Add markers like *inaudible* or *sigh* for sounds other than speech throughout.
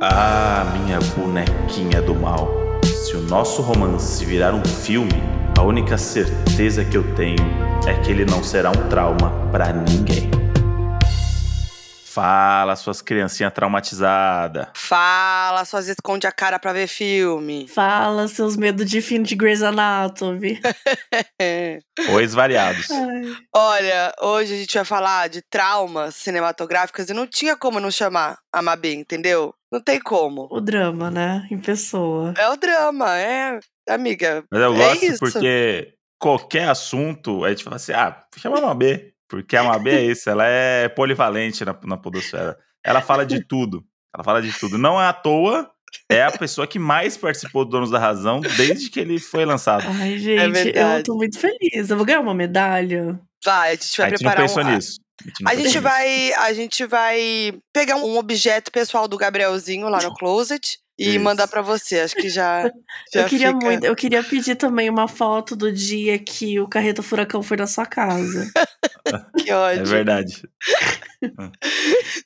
Ah, minha bonequinha do mal. Se o nosso romance virar um filme, a única certeza que eu tenho é que ele não será um trauma para ninguém. Fala, suas criancinhas traumatizadas. Fala, suas esconde a cara pra ver filme. Fala seus medos de fim de Grey's Anatomy. *laughs* Ois variados. Ai. Olha, hoje a gente vai falar de traumas cinematográficas e não tinha como não chamar a Mabê, entendeu? Não tem como. O drama, né? Em pessoa. É o drama, é. Amiga, Mas eu é gosto isso. porque qualquer assunto, a gente fala assim, ah, chama a Mabê. Porque a Mabê é isso, ela é polivalente na, na podosfera. Ela fala de tudo. Ela fala de tudo. Não é à toa, é a pessoa que mais participou do Donos da Razão desde que ele foi lançado. Ai, gente, eu verdade. tô muito feliz. Eu vou ganhar uma medalha. Vai, a gente vai a gente não preparar pensou um. nisso. A gente vai, a gente vai pegar um objeto pessoal do Gabrielzinho lá no *laughs* closet e Isso. mandar pra você. Acho que já, *laughs* já eu queria fica- muito. Eu queria pedir também uma foto do dia que o Carreta Furacão foi na sua casa. *laughs* Que É ódio. verdade.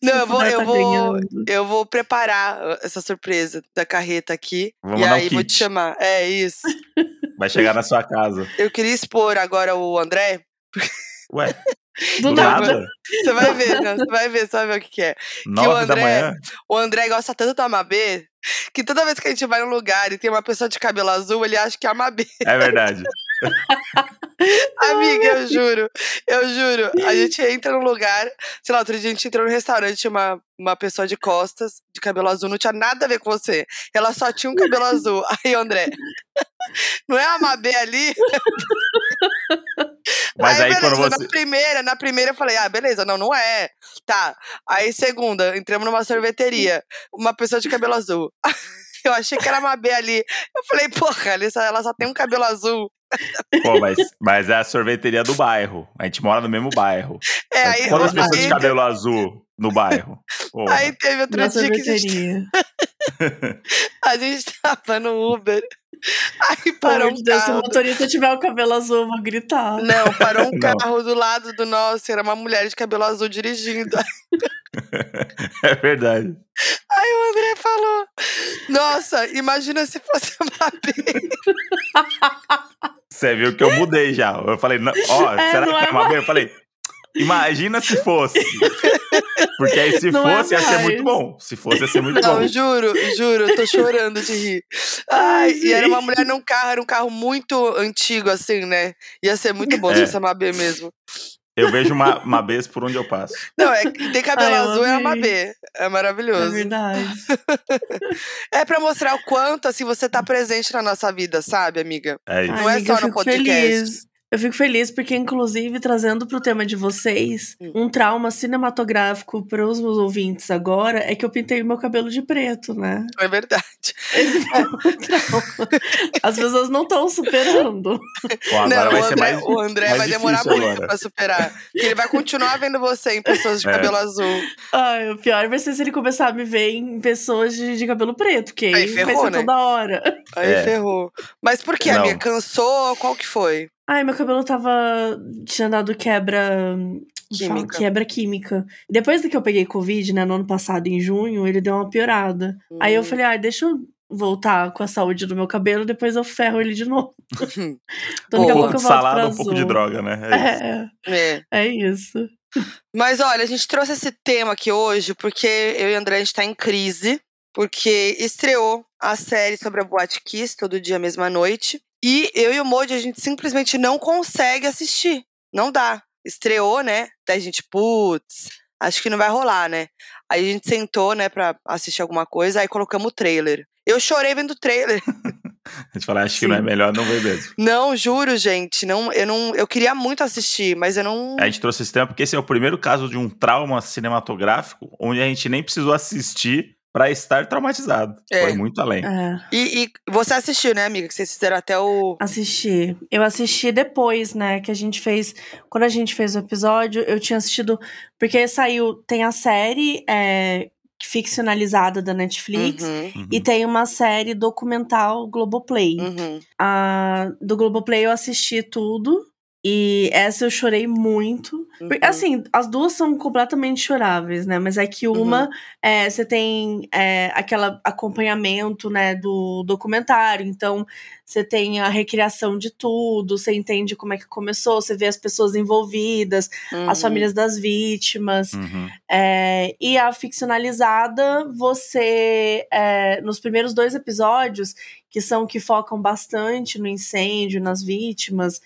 Não, eu vou, eu tá vou, eu vou preparar uh, essa surpresa da carreta aqui. Vou e um aí vou te chamar. É isso. Vai chegar na sua casa. Eu queria expor agora o André. Ué, Do, do nada. nada? Você vai ver, *laughs* né? Você vai ver, você vai ver o que, que é. Nove da André- manhã? O André gosta tanto da Mabê que toda vez que a gente vai num lugar e tem uma pessoa de cabelo azul, ele acha que é a Mabê. É verdade. *laughs* Amiga, eu juro, eu juro. A gente entra num lugar, sei lá, outro dia a gente entrou num restaurante, uma, uma pessoa de costas, de cabelo azul, não tinha nada a ver com você. Ela só tinha um cabelo azul. Aí, André, *laughs* não é a Mabê ali? Mas aí, beleza, quando você. na primeira, na primeira eu falei, ah, beleza, não, não é. Tá. Aí, segunda, entramos numa sorveteria, uma pessoa de cabelo azul. *laughs* Eu achei que era a Mabê ali. Eu falei, porra, ela só, ela só tem um cabelo azul. Pô, mas, mas é a sorveteria do bairro. A gente mora no mesmo bairro. *laughs* É, aí, Quantas pessoas aí, de cabelo azul no bairro? Pô, aí teve outro Na dia que a gente sorveteria. *laughs* A gente tava no Uber. *laughs* Aí parou amor um de Deus, se o carro. motorista tiver o cabelo azul, eu vou gritar. Não, parou um *laughs* Não. carro do lado do nosso. Era uma mulher de cabelo azul dirigindo. *laughs* é verdade. Aí o André falou: Nossa, imagina se fosse uma. Você viu que eu mudei já. Eu falei, ó, É, será que é é uma Eu falei, imagina se fosse. Porque aí se *laughs* Não é fosse, ia ser muito bom. Se fosse, ia ser muito Não, bom. juro, juro, eu tô chorando de rir. Ai, Ai, e era uma mulher num carro, era um carro muito antigo, assim, né? Ia ser muito bom se É. fosse a Mabê mesmo. Eu vejo uma, uma vez por onde eu passo. Não, é que tem cabelo Ai, azul é a. Mabê. É É maravilhoso. verdade. *laughs* É pra mostrar o quanto, assim, você tá presente na nossa vida, sabe, amiga? É isso. Não é amiga, só no podcast. Feliz. Eu fico feliz porque, inclusive, trazendo pro tema de vocês, um trauma cinematográfico para os meus ouvintes agora é que eu pintei o meu cabelo de preto, né? É verdade. Esse é um *laughs* trauma. As pessoas não estão superando. Pô, agora não, vai o ser André, mais. o André mais vai demorar muito pra superar. Porque ele vai continuar vendo você em pessoas de É. cabelo azul. Ai, o pior vai ser se ele começar a me ver em pessoas de, de cabelo preto, que Aí aí vai ferrou, ser né? toda hora. Aí É. ferrou. Mas por que, Não. amiga? Cansou? Qual que foi? Ai, meu cabelo tava. tinha dado quebra. Química. Quebra química. Depois que eu peguei Covid, né, no ano passado, em junho, ele deu uma piorada. Aí eu Hum. falei, ai, deixa eu voltar com a saúde do meu cabelo, depois eu ferro ele de novo. *laughs* Então Pô, daqui a Um pouco eu de volto salada, um pouco de droga, né? É isso. É, É. é isso. Mas olha, a gente trouxe esse tema aqui hoje porque eu e o André a gente tá em crise. Porque estreou a série sobre a Boate Kiss, todo dia, mesma noite. E eu e o Moji, a gente simplesmente não consegue assistir. Não dá. Estreou, né? Daí a gente, putz, acho que não vai rolar, né? Aí a gente sentou, né, pra assistir alguma coisa, aí colocamos o trailer. Eu chorei vendo o trailer. *laughs* A gente fala, acho que não é Sim. melhor não ver mesmo. Não, juro, gente. Não, eu não. Eu queria muito assistir, mas eu não. A gente trouxe esse tema porque esse é o primeiro caso de um trauma cinematográfico onde a gente nem precisou assistir pra estar traumatizado. É. Foi muito além. É. E, e você assistiu, né, amiga? Que vocês fizeram até o. Assisti. Eu assisti depois, né? Que a gente fez. Quando a gente fez o episódio, eu tinha assistido. Porque saiu. Tem a série é, ficcionalizada da Netflix. Uhum, Uhum. E tem uma série documental Globoplay. uhum. A do Globoplay eu assisti tudo. E essa eu chorei muito. Porque, Uhum. assim, as duas são completamente choráveis, né? Mas é que uma, Uhum. é, você tem é, aquele acompanhamento, né, do documentário. Então, você tem a recriação de tudo, você entende como é que começou, você vê as pessoas envolvidas, as Uhum. famílias das vítimas. Uhum. É, e a ficcionalizada, você. é, nos primeiros dois episódios, que são que focam bastante no incêndio, nas vítimas,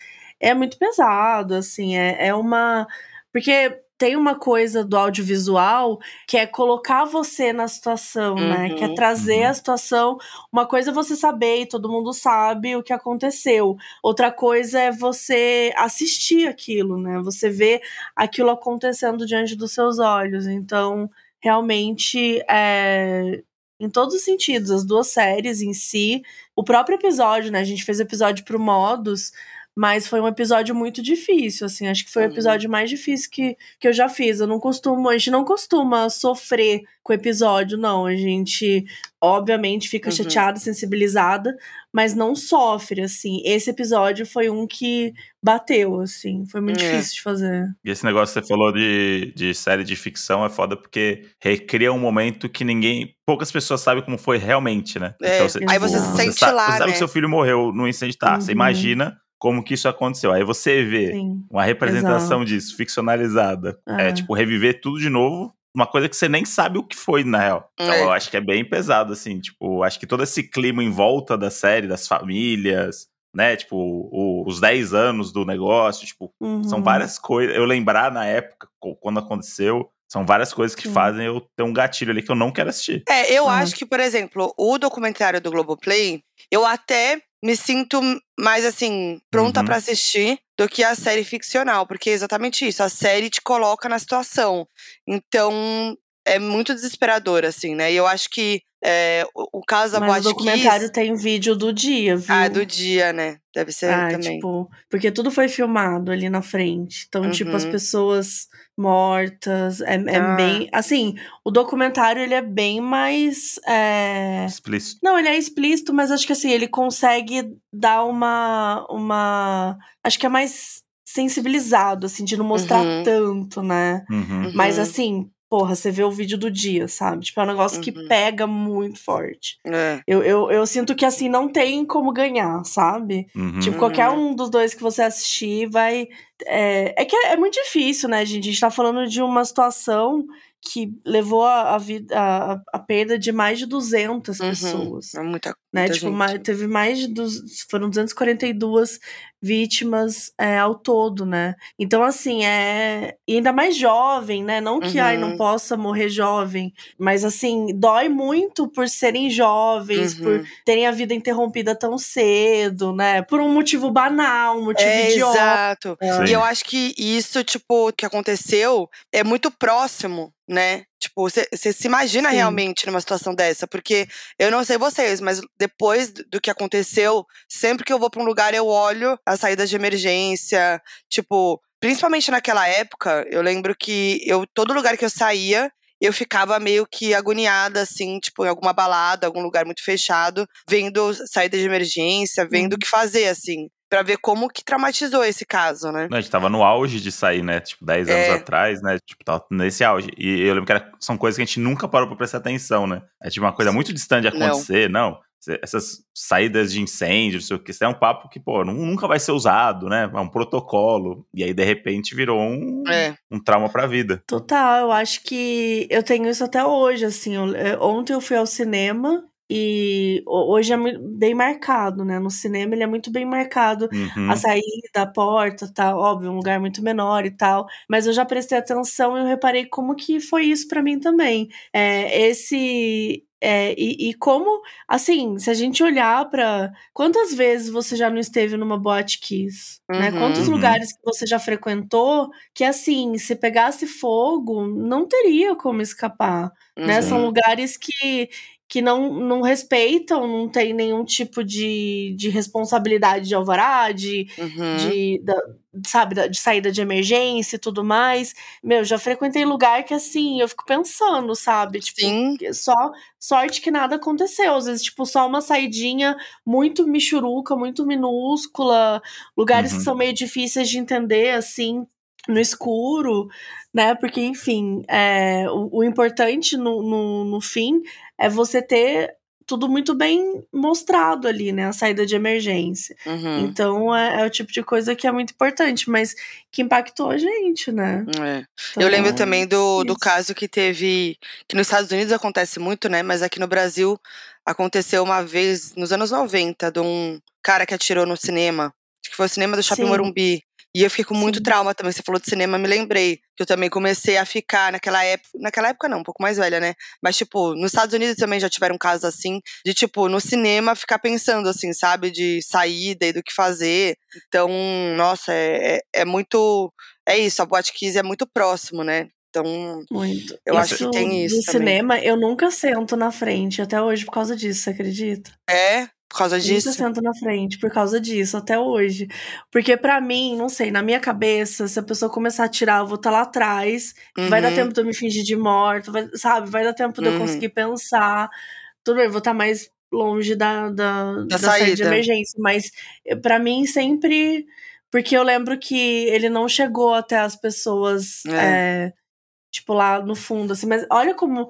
é muito pesado, assim. É, é uma. Porque tem uma coisa do audiovisual que é colocar você na situação, né? Que é Uhum. trazer Uhum. a situação. Uma coisa é você saber e todo mundo sabe o que aconteceu. Outra coisa é você assistir aquilo, né? Você vê aquilo acontecendo diante dos seus olhos. Então, realmente, é, em todos os sentidos, as duas séries em si, o próprio episódio, né? A gente fez episódio pro Modus, mas foi um episódio muito difícil, assim. Acho que foi o Uhum. episódio mais difícil que, que eu já fiz. Eu não costumo, a gente não costuma sofrer com o episódio, não. A gente, obviamente, fica Uhum. chateada, sensibilizada, mas não sofre, assim. Esse episódio foi um que bateu, assim. Foi muito É. difícil de fazer. E esse negócio que você falou de, de série de ficção é foda porque recria um momento que ninguém. Poucas pessoas sabem como foi realmente, né? É, Então, você, aí você se você sente sabe, lá, Você sabe né? que seu filho morreu no incêndio, tá? Você Uhum. imagina como que isso aconteceu. Aí você vê Sim. uma representação exato. disso, ficcionalizada. É. É. tipo, reviver tudo de novo. Uma coisa que você nem sabe o que foi, na real. Então, É. eu acho que é bem pesado, assim. Tipo, acho que todo esse clima em volta da série, das famílias, né? Tipo, o- os 10 anos do negócio, tipo, são Uhum. várias coisas. Eu lembrar na época, quando aconteceu, são várias coisas que Sim. fazem eu ter um gatilho ali que eu não quero assistir. É, eu Uhum. acho que, por exemplo, o documentário do Globoplay, eu até me sinto mais assim, pronta Uhum. pra assistir do que a série ficcional, porque é exatamente isso, a série te coloca na situação. Então, é muito desesperador, assim, né? E eu acho que é, o, o caso da Mas o Boate documentário Kiss, tem vídeo do dia, viu? ah, do dia, né? Deve ser Ah, também. tipo, porque tudo foi filmado ali na frente. Então, tipo, as Uhum. pessoas mortas, é, é Ah. bem. Assim, o documentário ele é bem mais. é, Explícito. Não, ele é explícito, mas acho que assim, ele consegue dar uma. uma... Acho que é mais sensibilizado, assim, de não mostrar Uhum. tanto, né? Uhum. Mas Uhum. assim, porra, você vê o vídeo do dia, sabe? Tipo, é um negócio que Uhum. pega muito forte. É. Eu, eu, eu sinto que assim, não tem como ganhar, sabe? Uhum. Tipo, qualquer um dos dois que você assistir vai. É, é que é, é muito difícil, né, gente? A gente tá falando de uma situação que levou a, a, vida, a, a perda de mais de 200 Uhum. pessoas. É muita, Né? muita Tipo, gente. mais- teve mais de. Dos, foram 242 vítimas é, ao todo, né? Então, assim, é. E ainda mais jovem, né? Não que, ai, não Uhum. possa morrer jovem. Mas, assim, dói muito por serem jovens, por Uhum. terem a vida interrompida tão cedo, né? Por um motivo banal, um motivo É, idiota. exato. Sim. E eu acho que isso, tipo, que aconteceu é muito próximo, né? Tipo, você se imagina Sim. realmente numa situação dessa, porque eu não sei vocês, mas depois do que aconteceu, sempre que eu vou pra um lugar eu olho as saídas de emergência, tipo, principalmente naquela época, eu lembro que eu todo lugar que eu saía, eu ficava meio que agoniada, assim, tipo, em alguma balada, algum lugar muito fechado, vendo saída de emergência, vendo o Uhum. que fazer, assim, pra ver como que traumatizou esse caso, né? A gente tava no auge de sair, né? Tipo, 10 anos É. atrás, né? Tipo, tava nesse auge. E eu lembro que era- são coisas que a gente nunca parou pra prestar atenção, né? É tipo uma coisa muito distante de Não. acontecer, não. Cê- Essas saídas de incêndio, não sei o que, isso é um papo que, pô, nu- nunca vai ser usado, né? É um protocolo. E aí, de repente, virou um, É. um trauma pra vida. Total, eu acho que eu tenho isso até hoje, assim. eu- ontem eu fui ao cinema e ho- hoje é bem marcado, né? No cinema ele é muito bem marcado. Uhum. A saída, a porta, tá, óbvio, um lugar muito menor e tal. Mas eu já prestei atenção e eu reparei como que foi isso pra mim também. É, esse. é, e, e como, assim, se a gente olhar pra. Quantas vezes você já não esteve numa boate kiss? Né? Uhum. Quantos Uhum. lugares que você já frequentou que, assim, se pegasse fogo, não teria como escapar. Né? Uhum. São lugares que, que não, não respeitam, não tem nenhum tipo de, de responsabilidade de alvará, de, Uhum. de, da- sabe, de saída de emergência e tudo mais. Meu, já frequentei lugar que assim, eu fico pensando, sabe? Tipo, Sim. só sorte que nada aconteceu. Às vezes, tipo, só uma saidinha muito michuruca, muito minúscula, lugares Uhum. que são meio difíceis de entender, assim, no escuro, né? Porque, enfim, é, o, o importante no, no, no fim é você ter tudo muito bem mostrado ali, né? A saída de emergência. Uhum. Então é, é o tipo de coisa que é muito importante, mas que impactou a gente, né? É. Então, Eu lembro também do, do caso que teve. Que nos Estados Unidos acontece muito, né? Mas aqui no Brasil aconteceu uma vez, nos anos 90, de um cara que atirou no cinema. Acho que foi o cinema do Shopping Sim. Morumbi. E eu fiquei com muito Sim. trauma também. Você falou de cinema, me lembrei. Que eu também comecei a ficar naquela época. Naquela época, não, um pouco mais velha, né? Mas, tipo, nos Estados Unidos também já tiveram casos assim, de, tipo, no cinema ficar pensando, assim, sabe? De saída e do que fazer. Então, nossa, é, é, é muito. É isso, a Boate Kiss é muito próximo, né? Então, Muito. Eu acho que tem isso também. cinema, eu nunca sento na frente até hoje por causa disso, você acredita? é por causa Eu disso. Nunca sento na frente por causa disso, até hoje. Porque pra mim, não sei, na minha cabeça, se a pessoa começar a tirar, eu vou estar lá atrás. Vai dar Uhum. tempo de eu me fingir de morto, vai- sabe? Vai dar tempo de eu Uhum. conseguir pensar. Tudo bem, eu vou estar mais longe da, da, da saída de saída. emergência. Mas eh, pra mim, sempre. Porque eu lembro que ele não chegou até as pessoas, É. eh, tipo, lá no fundo, assim. Mas olha como.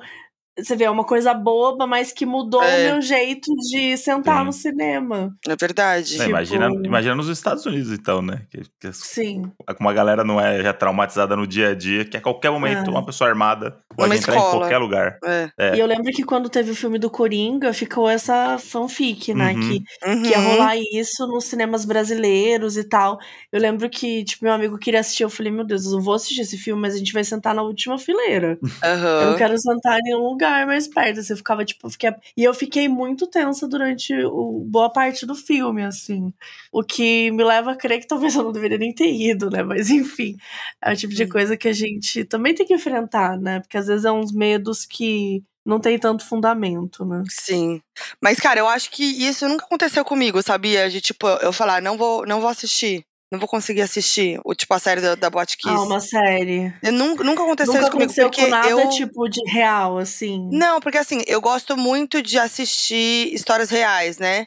Você vê, é uma coisa boba, mas que mudou É. o meu jeito de sentar Sim. no cinema. É verdade. Não, Tipo- imagina, imagina nos Estados Unidos, então, né? Que, que Sim. como a galera não é já traumatizada no dia a dia, que a qualquer momento É. uma pessoa armada pode Numa entrar em escola. qualquer lugar. É. É. E eu lembro que quando teve o filme do Coringa, ficou essa fanfic, né? Uhum. Que, Uhum. que ia rolar isso nos cinemas brasileiros e tal. Eu lembro que, tipo, meu amigo queria assistir. Eu falei, meu Deus, eu não vou assistir esse filme, mas a gente vai sentar na última fileira. Eu não quero sentar em nenhum lugar mais perto. Você ficava, tipo, eu fiquei... e eu fiquei muito tensa durante o, boa parte do filme, assim. O que me leva a crer que talvez *laughs* eu não deveria nem ter ido, né? Mas enfim, é o tipo de coisa que a gente também tem que enfrentar, né? Porque às vezes é uns medos que não tem tanto fundamento, né? Sim. Mas, cara, eu acho que isso nunca aconteceu comigo, sabia? De, tipo, eu falar, não vou, não vou assistir. Não vou conseguir assistir o, tipo, a série da, da Boate Kiss. Ah, uma série. Eu nunca, nunca aconteceu Nunca isso comigo, aconteceu porque com nada, eu... tipo, de real, assim. Não, porque assim, eu gosto muito de assistir histórias reais, né?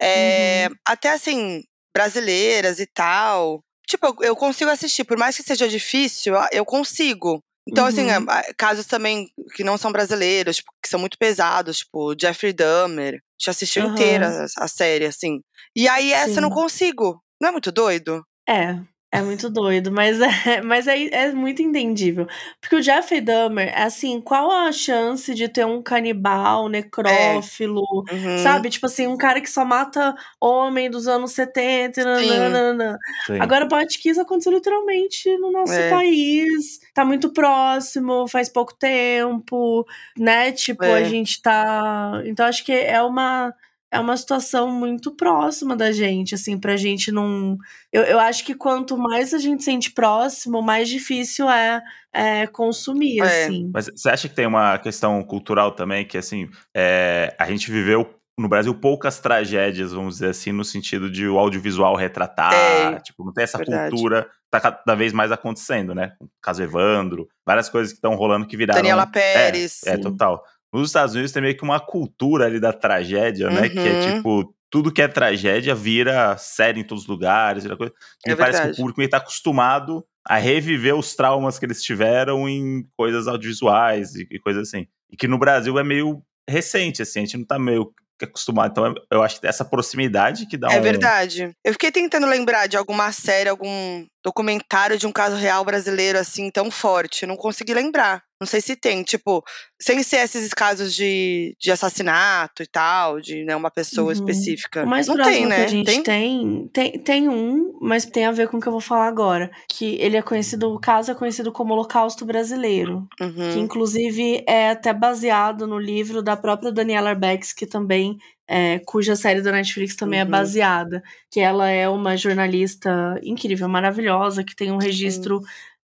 É, Uhum. Até assim, brasileiras e tal. Tipo, eu, eu consigo assistir, por mais que seja difícil, eu- consigo. Então, assim, Uhum. a- a- casos também que não são brasileiros, tipo, que são muito pesados, tipo, Jeffrey Dahmer. Já assistiu Aham. inteira a, a série, assim. E aí, essa eu não Sim. consigo. Não é muito doido? É, é muito doido, mas é, *laughs* mas é, é muito entendível. Porque o Jeffrey Dahmer, assim, qual a chance de ter um canibal, necrófilo, Uhum. sabe? Tipo assim, um cara que só mata homem dos anos 70, e Sim. nananana. Sim. Agora, Boate Kiss aconteceu literalmente no nosso É. país. Tá muito próximo, faz pouco tempo, né? Tipo, É. a gente tá. Então, acho que é uma. É uma situação muito próxima da gente, assim, pra gente não. Eu, eu acho que quanto mais a gente sente próximo, mais difícil é, é consumir, É. assim. Mas você acha que tem uma questão cultural também, que assim, é, a gente viveu no Brasil poucas tragédias, vamos dizer assim, no sentido de o audiovisual retratar, É, tipo, não tem essa verdade. cultura, tá cada vez mais acontecendo, né? O caso Evandro, várias coisas que estão rolando que viraram... Daniela Pérez. É, Sim. total. Nos Estados Unidos tem meio que uma cultura ali da tragédia, né? Que é Uhum. tipo, tudo que é tragédia vira série em todos os lugares, vira coisa. É parece que o verdade. público está acostumado a reviver os traumas que eles tiveram em coisas audiovisuais e, e coisas assim. E que no Brasil é meio recente, assim, a gente não tá meio acostumado. Então eu acho que essa proximidade que dá É um. verdade. Eu fiquei tentando lembrar de alguma série, algum documentário de um caso real brasileiro assim tão forte. Não consegui lembrar. Não sei se tem, tipo, sem ser esses casos de, de assassinato e tal, de né, uma pessoa Uhum. específica. O mais não tem, né? que a gente tem? tem? tem, tem, um, mas tem a ver com o que eu vou falar agora. Que ele é conhecido, o caso é conhecido como Holocausto Brasileiro. Que Uhum. inclusive é até baseado no livro da própria Daniela Arbex, que também é, cuja série da Netflix também é Uhum. baseada. Que ela é uma jornalista incrível, maravilhosa, que tem um registro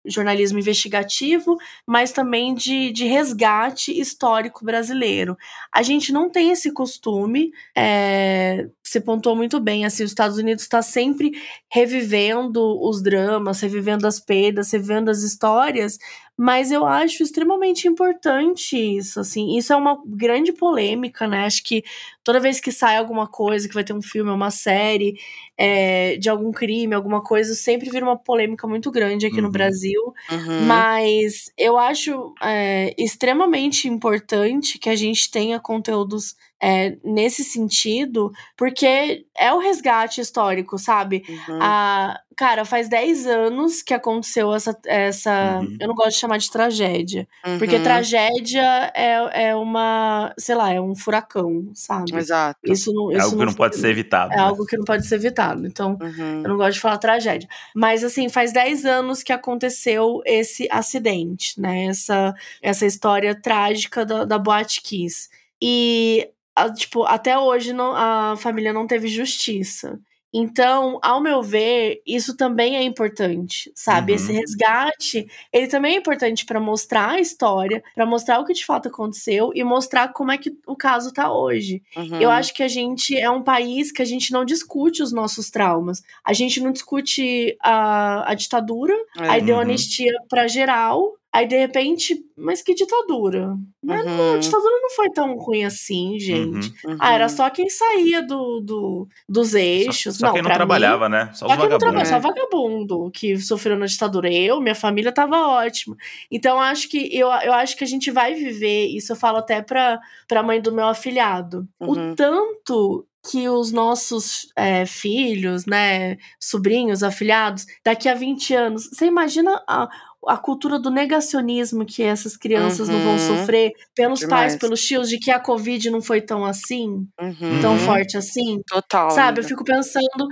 jornalismo investigativo, mas também de, de resgate histórico brasileiro. A gente não tem esse costume, é, você pontuou muito bem, assim, os Estados Unidos está sempre revivendo os dramas, revivendo as perdas, revivendo as histórias, mas eu acho extremamente importante isso, assim, isso é uma grande polêmica, né, acho que toda vez que sai alguma coisa, que vai ter um filme, uma série, é, de algum crime, alguma coisa, sempre vira uma polêmica muito grande aqui uhum. no Brasil, uhum. mas eu acho é, extremamente importante que a gente tenha conteúdos é, nesse sentido, porque é o resgate histórico, sabe? Uhum. A, cara, faz 10 anos que aconteceu essa. essa uhum. Eu não gosto de chamar de tragédia. Uhum. Porque tragédia é, é uma. Sei lá, é um furacão, sabe? Exato. Isso não, é isso algo não, que não pode ser evitado. É né? algo que não pode ser evitado. Então, uhum. eu não gosto de falar tragédia. Mas, assim, faz 10 anos que aconteceu esse acidente, né? Essa, essa história trágica da, da Boate Kiss. E a, tipo, até hoje não, a família não teve justiça. Então, ao meu ver, isso também é importante, sabe? Uhum. Esse resgate, ele também é importante para mostrar a história, para mostrar o que de fato aconteceu e mostrar como é que o caso tá hoje. Uhum. Eu acho que a gente é um país que a gente não discute os nossos traumas. A gente não discute a, a ditadura, uhum. aí deu anistia para geral, Aí, de repente, mas que ditadura? Mas uhum. não, a ditadura não foi tão ruim assim, gente. Uhum. Uhum. Ah, era só quem saía do, do dos eixos. Só, só não, quem não trabalhava, mim, né? Só, só quem não trabalhava, só vagabundo que sofreu na ditadura. Eu, minha família tava ótima. Então, acho que eu, eu acho que a gente vai viver, isso eu falo até pra, pra mãe do meu afilhado. O uhum. tanto que os nossos é, filhos, né, sobrinhos, afilhados, daqui a 20 anos, você imagina a, a cultura do negacionismo que essas crianças uhum. não vão uhum. sofrer pelos Demais. pais, pelos tios, de que a Covid não foi tão assim, uhum. tão forte assim. Total. Sabe? Eu fico pensando.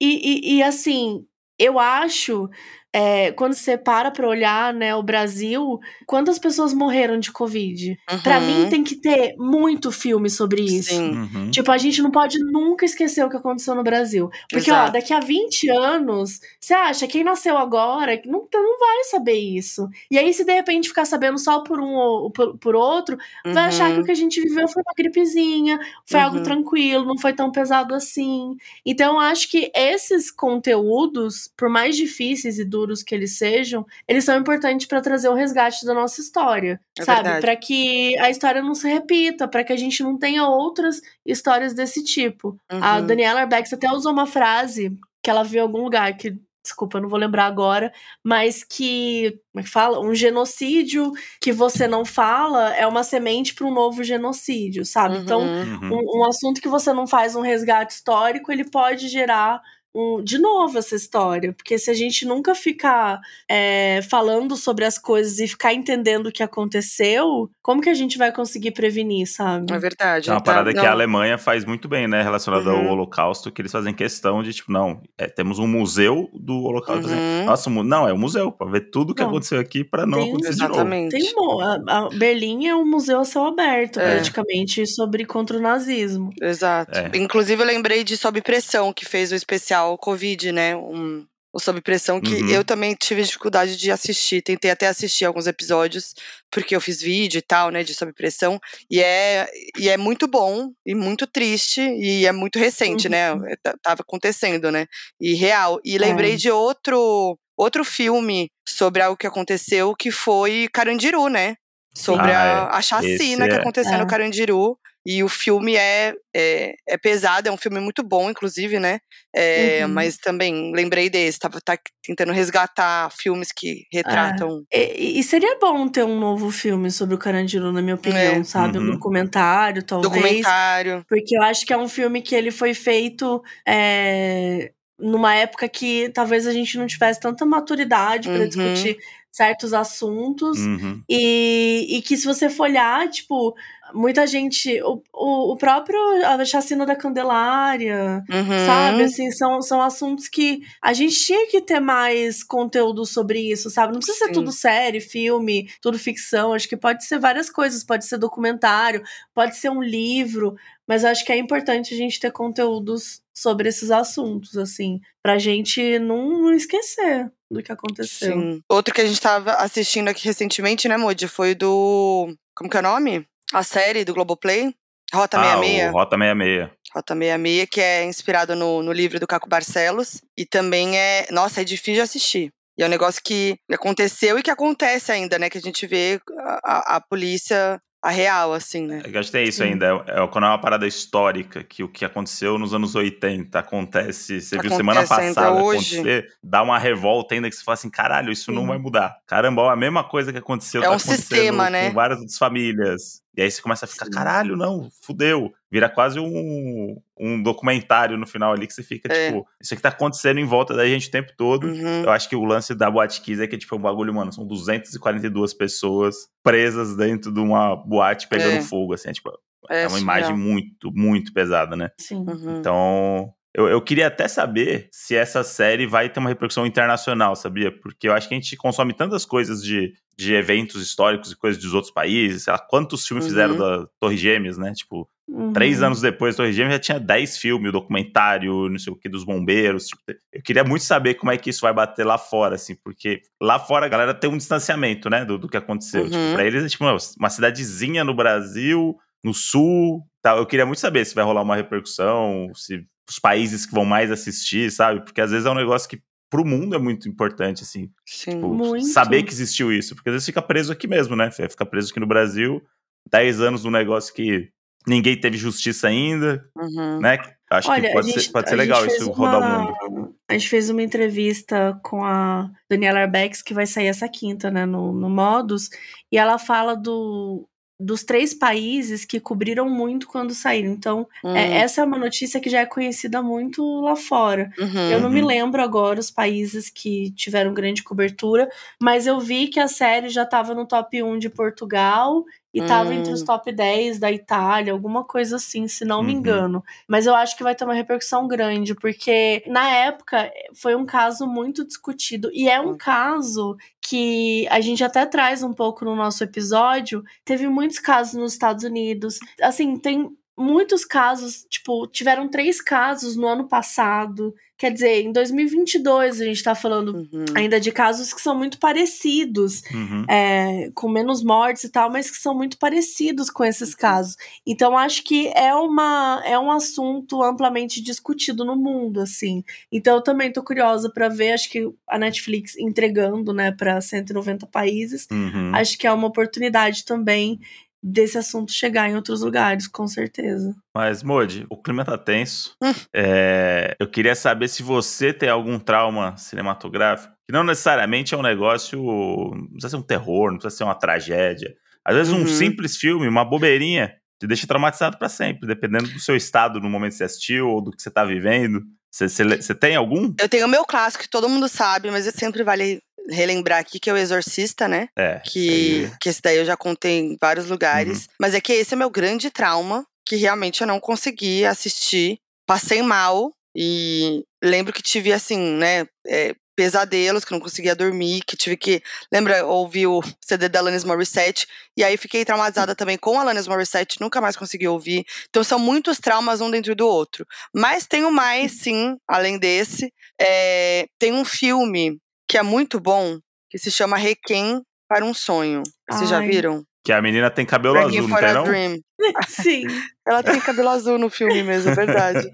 E, e, e assim, eu acho é, quando você para pra olhar, né, o Brasil, quantas pessoas morreram de Covid? Uhum. Pra mim tem que ter muito filme sobre isso. Uhum. Tipo, a gente não pode nunca esquecer o que aconteceu no Brasil. Porque, Exato. ó, daqui a 20 anos, você acha, quem nasceu agora não, não vai saber isso. E aí, se de repente ficar sabendo só por um ou por, por outro, uhum. vai achar que uhum. o que a gente viveu foi uma gripezinha, foi algo uhum. tranquilo, não foi tão pesado assim. Então, eu acho que esses conteúdos, por mais difíceis e duros, duros que eles sejam, eles são importantes para trazer o resgate da nossa história, é sabe? Para que a história não se repita, para que a gente não tenha outras histórias desse tipo. Uhum. A Daniela Arbex até usou uma frase que ela viu em algum lugar que desculpa, não vou lembrar agora, mas que, como é que fala? Um genocídio que você não fala é uma semente para um novo genocídio, sabe? Então, uhum. Então, um, um, assunto que você não faz um resgate histórico, ele pode gerar um, de novo essa história. Porque se a gente nunca ficar é, falando sobre as coisas e ficar entendendo o que aconteceu, como que a gente vai conseguir prevenir, sabe? É verdade. É uma tá, parada não. que a Alemanha faz muito bem, né? Relacionada uhum. ao Holocausto, que eles fazem questão de, tipo, não, é, temos um museu do Holocausto. Uhum. Nossa, não, é um museu, pra ver tudo que não. aconteceu aqui pra não Tem, acontecer exatamente. de novo. Tem, a, a Berlim é um museu a céu aberto, é. praticamente, sobre contra o nazismo. Exato. É. Inclusive, eu lembrei de Sob Pressão, que fez o especial o Covid, né? Um, o Sob Pressão, que uhum. eu também tive dificuldade de assistir. Tentei até assistir alguns episódios, porque eu fiz vídeo e tal, né, de Sob Pressão. E é, e é muito bom, e muito triste, e é muito recente, né? uhum. né? Tava acontecendo, né? E real. E lembrei é. de outro, outro filme sobre algo que aconteceu, que foi Carandiru, né? Sobre ah, a, é. a chacina que é. aconteceu no é. Carandiru. E o filme é, é, é, pesado, é um filme muito bom, inclusive, né? É, uhum. Mas também lembrei desse, tava tá tentando resgatar filmes que retratam. É, e, seria bom ter um novo filme sobre o Carandiru, na minha opinião, é. sabe? Um uhum. documentário, talvez. Documentário. Porque eu acho que é um filme que ele foi feito é, numa época que talvez a gente não tivesse tanta maturidade para uhum. discutir certos assuntos. Uhum. E, e que se você for olhar, tipo, muita gente. O, o, o próprio a chacina da Candelária, Uhum. sabe? Assim, são, são assuntos que a gente tinha que ter mais conteúdo sobre isso, sabe? Não precisa ser Sim. tudo série, filme, tudo ficção. Acho que pode ser várias coisas. Pode ser documentário, pode ser um livro. Mas acho que é importante a gente ter conteúdos sobre esses assuntos, assim, pra gente não, não esquecer do que aconteceu. Sim. Outro que a gente tava assistindo aqui recentemente, né, Moody? Foi do. Como que é o nome? A série do Globoplay? Rota Ah, 66. o Rota 66. Rota 66, que é inspirado no, no livro do Caco Barcelos. E também é. Nossa, é difícil de assistir. E é um negócio que aconteceu e que acontece ainda, né? Que a gente vê a, a- a polícia, a real, assim, né? Eu acho que tem isso Sim. ainda. É, é quando é uma parada histórica, que o que aconteceu nos anos 80 acontece. Você viu semana Acontece passada hoje. acontecer, dá uma revolta ainda que você fala assim: caralho, isso não Sim. vai mudar. Caramba, ó, a mesma coisa que aconteceu. É tá um sistema, com né? várias outras famílias. E aí você começa a ficar: Sim. caralho, não, fudeu. Vira quase um, um documentário no final ali que você fica É. tipo: isso aqui tá acontecendo em volta da gente o tempo todo. Uhum. Eu acho que o lance da Boate Kiss é que, tipo, é um bagulho, mano, são 242 pessoas presas dentro de uma boate pegando É. fogo, assim, é, tipo, É é uma imagem muito, muito pesada, né? Sim. Uhum. Então, eu, eu queria até saber se essa série vai ter uma repercussão internacional, sabia? Porque eu acho que a gente consome tantas coisas de, de eventos históricos e coisas dos outros países, sei lá, quantos filmes Uhum. fizeram da Torre Gêmeas, né? Tipo, Uhum. Três anos depois, Torre Gêmeas já tinha 10 filmes, o documentário, não sei o que, dos bombeiros. tipo, eu queria muito saber como é que isso vai bater lá fora, assim, porque lá fora a galera tem um distanciamento, né, do, do que aconteceu. Uhum. Tipo, pra eles é tipo uma cidadezinha no Brasil, no sul, tal. Eu queria muito saber se vai rolar uma repercussão, se os países que vão mais assistir, sabe? Porque às vezes é um negócio que pro mundo é muito importante, assim. Sim. Tipo, Muito. saber que existiu isso. Porque às vezes fica preso aqui mesmo, né? Fica preso aqui no Brasil, 10 anos num negócio que ninguém teve justiça ainda, Uhum. né? Acho Olha, que pode gente, ser, pode ser legal fez isso rodar o uma- mundo. A gente fez uma entrevista com a Daniela Arbex, que vai sair essa quinta, né, no, no Modus, e ela fala do, dos três países que cobriram muito quando saíram. Então, Hum. é, essa é uma notícia que já é conhecida muito lá fora. Uhum. Eu não me Uhum. lembro agora os países que tiveram grande cobertura, mas eu vi que a série já estava no top 1 de Portugal e estava entre os Hum. top 10 da Itália, alguma coisa assim, se não me Uhum. engano. Mas eu acho que vai ter uma repercussão grande, porque na época foi um caso muito discutido. E é um Hum. caso que a gente até traz um pouco no nosso episódio. Teve muitos casos nos Estados Unidos. Assim, tem muitos casos, tipo, tiveram três casos no ano passado. Quer dizer, em 2022 a gente tá falando Uhum. ainda de casos que são muito parecidos, Uhum. é, com menos mortes e tal, mas que são muito parecidos com esses casos. Então acho que é uma é um assunto amplamente discutido no mundo, assim. Então eu também tô curiosa pra ver, acho que a Netflix entregando, né, para 190 países, Uhum. acho que é uma oportunidade também desse assunto chegar em outros lugares, com certeza. Mas, Modi, o clima tá tenso. Hum. É, eu queria saber se você tem algum trauma cinematográfico, que não necessariamente é um negócio. Não precisa ser um terror, não precisa ser uma tragédia. Às vezes, um Uhum. simples filme, uma bobeirinha, te deixa traumatizado pra sempre, dependendo do seu estado no momento que você assistiu ou do que você tá vivendo. Você, tem algum? Eu tenho o meu clássico, que todo mundo sabe, mas sempre vale relembrar aqui, que é o Exorcista, né? É. Que, que esse daí eu já contei em vários lugares. Uhum. Mas é que esse é meu grande trauma, que realmente eu não consegui assistir. Passei mal e lembro que tive, assim, né, é, pesadelos, que não conseguia dormir, que tive que, lembra, ouvir o CD da Alanis Morissette, e aí fiquei traumatizada também com a Alanis Morissette, nunca mais consegui ouvir. Então são muitos traumas um dentro do outro. Mas tenho mais, sim, além desse. É, tem um filme que é muito bom, que se chama Requiem para um Sonho. Vocês já Ai. viram? Que a menina tem cabelo Requiem azul, não for tem a não? Dream. *laughs* Sim. *laughs* Ela tem cabelo azul no filme mesmo, é verdade.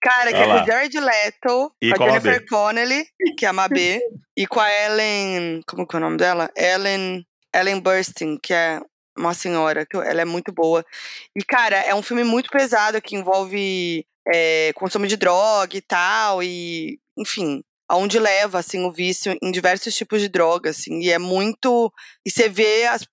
Cara, que Olha é com o Jared Leto, E com com a a Jennifer Mabê. Connelly, que é a Mabê, e com a Ellen. Como que é o nome dela? Ellen. Ellen Burstyn, que é uma senhora, que ela é muito boa. E, cara, é um filme muito pesado que envolve é, consumo de droga e tal, e, enfim. Aonde leva, assim, o vício em diversos tipos de drogas, assim, e é muito... E você vê as,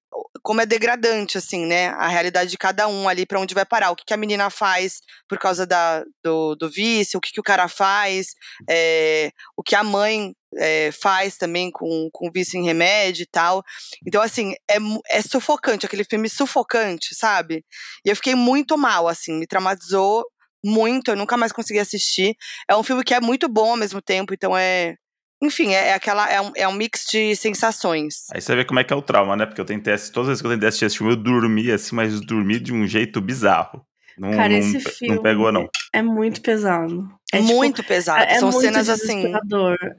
como é degradante, assim, né? A realidade de cada um ali, para onde vai parar. O que, que, a menina faz por causa da, do, do vício, o que, que o cara faz, é, o que a mãe é, faz também com, com vício em remédio e tal. Então, assim, é, é sufocante, aquele filme sufocante, sabe? E eu fiquei muito mal, assim, me traumatizou muito, eu nunca mais consegui assistir. É um filme que é muito bom ao mesmo tempo, então é. Enfim, é, é aquela. É um, é um mix de sensações. Aí você vê como é que é o trauma, né? Porque eu tentei assistir, todas as vezes que eu tentei assistir esse filme, eu dormi assim, mas dormi de um jeito bizarro. Não, Cara, não, esse filme não pegou, não. É muito pesado. É muito tipo, pesado. É, São muito cenas assim.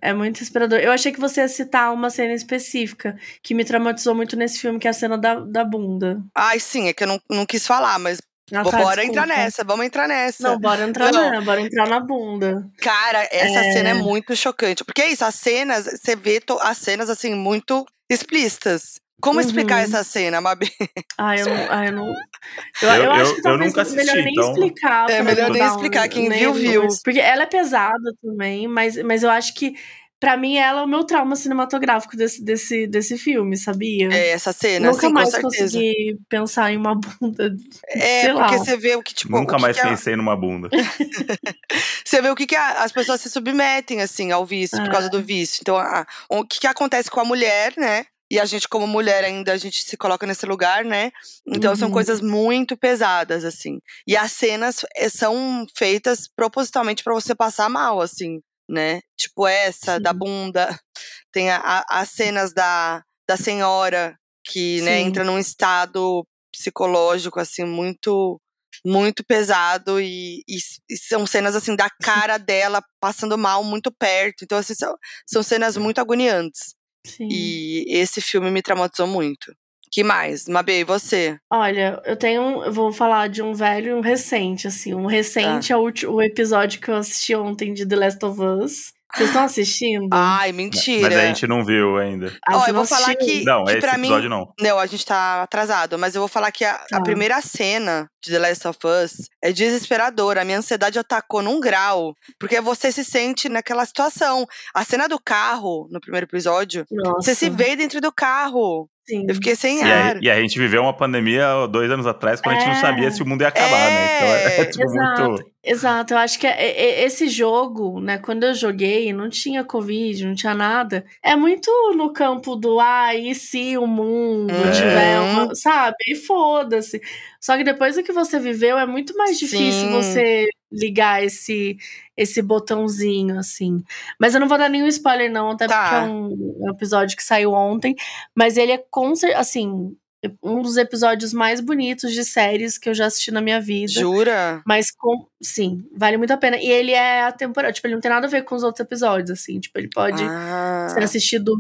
É muito desesperador. Eu achei que você ia citar uma cena específica que me traumatizou muito nesse filme, que é a cena da, da bunda. Ai, sim, é que eu não, não quis falar, mas Ah, tá, bora desculpa. entrar nessa, vamos entrar nessa. Não, bora entrar Não. na, bora entrar na bunda. Cara, essa É. cena é muito chocante. Porque é isso, as cenas, você vê as cenas assim, muito explícitas. Como explicar Uhum. essa cena, Mabi? Ai, eu não. Ai, eu, não... eu, Eu- eu acho que talvez nunca assisti, melhor nem então- explicar. É, melhor nem explicar, quem viu, viu. Porque ela é pesada também, mas, mas eu acho que, pra mim, ela é o meu trauma cinematográfico desse, desse, desse filme, sabia? É, essa cena, Nunca assim, com mais certeza. consegui pensar em uma bunda. É, sei porque lá. você vê o que, tipo, Nunca que mais que a- pensei numa bunda. *laughs* *laughs* Você vê o que, que a- as pessoas se submetem, assim, ao vício, por É. causa do vício. Então, a- o que, que acontece com a mulher, né? E a gente, como mulher, ainda a gente se coloca nesse lugar, né? Então, são Uhum. coisas muito pesadas, assim. E as cenas eh, são feitas propositalmente pra você passar mal, assim, né? Tipo essa, da Sim. bunda. *laughs* Tem a- a- as cenas da, da senhora que, né, entra num estado psicológico, assim, muito muito pesado e, e e são cenas assim da *laughs* cara dela passando mal muito perto. Então assim são, são cenas muito agoniantes. Sim. E esse filme me traumatizou muito. Que mais? Mabê, e você? Olha, eu tenho. Eu vou falar de um velho e um recente, assim. Um recente é o, o episódio que eu assisti ontem de The Last of Us. Vocês estão *gasps* assistindo? Ai, mentira. Mas a gente não viu ainda. Ah, Ó, você eu não vou falar que, Não, que esse pra mim. episódio não. Não, a gente tá atrasado, mas eu vou falar que a, a Tá. primeira cena de The Last of Us é desesperadora. A minha ansiedade atacou num grau, porque você se sente naquela situação. A cena do carro, no primeiro episódio, Nossa. você se vê dentro do carro. Sim. Eu fiquei sem E ar. a, e a gente viveu uma pandemia dois anos atrás, quando a gente não É. sabia se o mundo ia acabar, né? Então é, É, *laughs* tipo Exato. muito. Exato, eu acho que é- é- esse jogo, né, quando eu joguei, não tinha Covid, não tinha nada. É muito no campo do, ah, e se o mundo tiver uma. Sabe? E foda-se. Só que depois do que você viveu, é muito mais difícil Sim. você ligar esse, esse botãozinho, assim. Mas eu não vou dar nenhum spoiler, não, até Tá. porque é um, é um episódio que saiu ontem. Mas ele é, com assim, um dos episódios mais bonitos de séries que eu já assisti na minha vida. Jura? Mas com. Sim, vale muito a pena. E ele é atemporal. Tipo, ele não tem nada a ver com os outros episódios, assim. Tipo, ele pode Ah, ser assistido.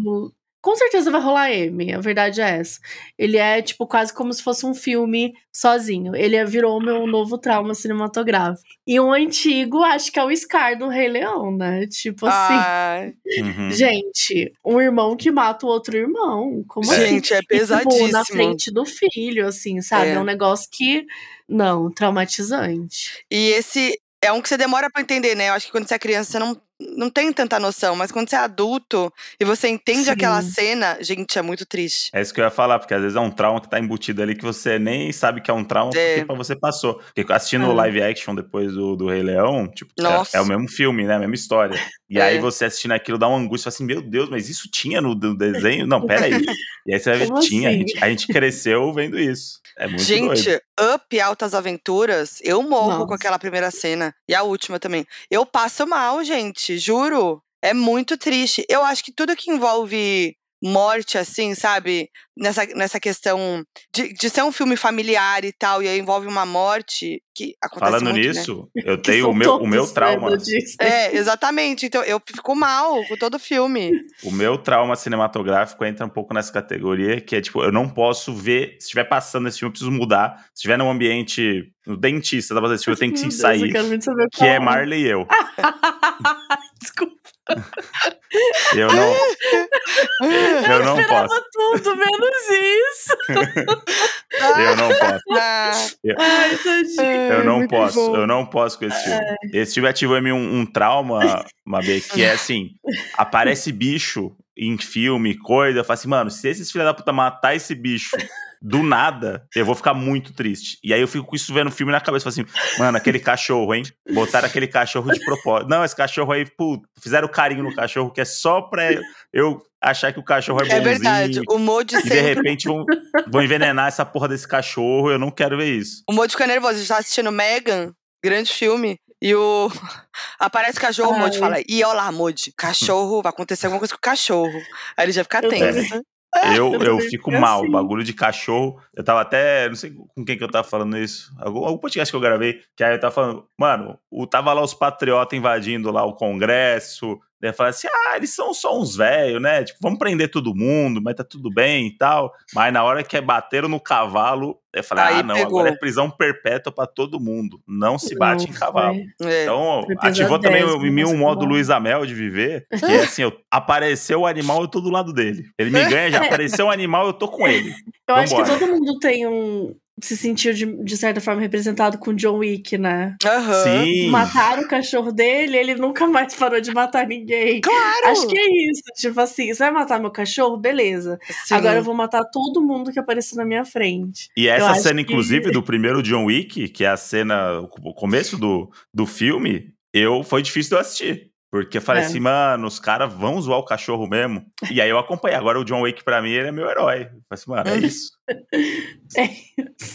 Com certeza vai rolar M, a verdade é essa. Ele é, tipo, quase como se fosse um filme sozinho. Ele é- virou o meu novo trauma cinematográfico. E um antigo, acho que é o Scar do Rei Leão, né? Tipo assim. Uhum. Gente, um irmão que mata o outro irmão. Como assim? gente, é E, tipo, na pesadíssimo. frente do filho, assim, sabe? É. É um negócio que. Não, traumatizante. E esse é um que você demora pra entender, né? Eu acho que quando você é criança, você não, não tem tanta noção. Mas quando você é adulto e você entende Sim. aquela cena, gente, é muito triste. É isso que eu ia falar, porque às vezes é um trauma que tá embutido ali que você nem sabe que é um trauma É. porque pra você passou. Porque assistindo o É. live action depois do, do Rei Leão, tipo, é- é, o mesmo filme, né? A mesma história. E É. aí você assistindo aquilo dá uma angústia, assim, meu Deus, mas isso tinha no, no desenho? Não, *laughs* peraí. E aí você vai ver, Como tinha. A assim? gente, a gente cresceu vendo isso. É muito Gente, doido. Up Altas Aventuras, eu morro com Nossa. aquela primeira cena. E a última também. Eu passo mal, gente, juro. É muito triste. Eu acho que tudo que envolve morte, assim, sabe? Nessa, nessa questão de, de ser um filme familiar e tal, e aí envolve uma morte que acontece Falando muito, né? nisso, eu Que tenho o meu, o meu né, trauma. É, exatamente. Então eu fico mal com todo filme. O meu trauma cinematográfico entra um pouco nessa categoria, que é tipo, eu não posso ver. Se estiver passando esse filme, eu preciso mudar. Se estiver num ambiente. No dentista, tá fazendo esse filme, eu tenho que Deus, sair. eu quero muito saber Que é Marley e eu. *laughs* Desculpa. Eu não. Eu não esperava posso. tudo, menos isso. *laughs* Eu não posso. Ah, Ai, tadinho. Eu não muito posso, bom. eu não posso com esse filme. Esse filme ativou em mim um, um trauma, Mabê, que é assim: aparece bicho em filme, coisa. Eu falo assim, mano, se esses filhos da puta matar esse bicho do nada, eu vou ficar muito triste. E aí eu fico com isso vendo o filme na cabeça. Falo assim, mano, aquele cachorro, hein? Botaram aquele cachorro de propósito. Não, esse cachorro aí, puta, fizeram carinho no cachorro, que é só pra eu achar que o cachorro é bonzinho. é verdade. O Modi E de sempre. repente vão, vão envenenar essa porra desse cachorro. Eu não quero ver isso. O Modi fica nervoso. A gente tá assistindo Megan, grande filme. E o. *laughs* Aparece cachorro, Modi Ai. fala: Ih, olha lá, Modi, cachorro, vai acontecer alguma coisa com o cachorro. Aí ele já fica Eu tenso. Eu, Eu eu fico fico mal, assim. bagulho de cachorro. Eu tava até, não sei com quem que eu tava falando isso. Algum, algum podcast que eu gravei, que aí eu tava falando, mano, o, tava lá os patriotas invadindo lá o Congresso. Eu falei assim: ah, eles são só uns velhos, né? Tipo, vamos prender todo mundo, mas tá tudo bem e tal. Mas na hora que bateram no cavalo, eu falei: Aí ah, não, pegou. agora é prisão perpétua pra todo mundo. Não se bate em Não, cavalo. foi- É. Então, ativou também pesadelo, em mim um modo bom. Luiz Amel de viver, que é assim, eu, apareceu o animal, eu tô do lado dele. Ele me ganha, já *laughs* apareceu o animal, eu tô com ele. Eu acho que Vambora. todo mundo tem um. Se sentiu de, de certa forma representado com John Wick, né? Aham. Sim. Mataram o cachorro dele, ele nunca mais parou de matar ninguém. Claro! Acho que é isso. Tipo assim, você vai matar meu cachorro? Beleza. Sim. Agora eu vou matar todo mundo que aparecer na minha frente. E Eu essa acho cena, que- inclusive, do primeiro John Wick, que é a cena, o começo do, do filme, eu foi difícil de eu assistir. Porque eu falei É. assim, mano, os caras vão zoar o cachorro mesmo. E aí eu acompanhei. Agora o John Wick, pra mim, ele é meu herói. Eu falei assim, mano, é isso. *laughs* É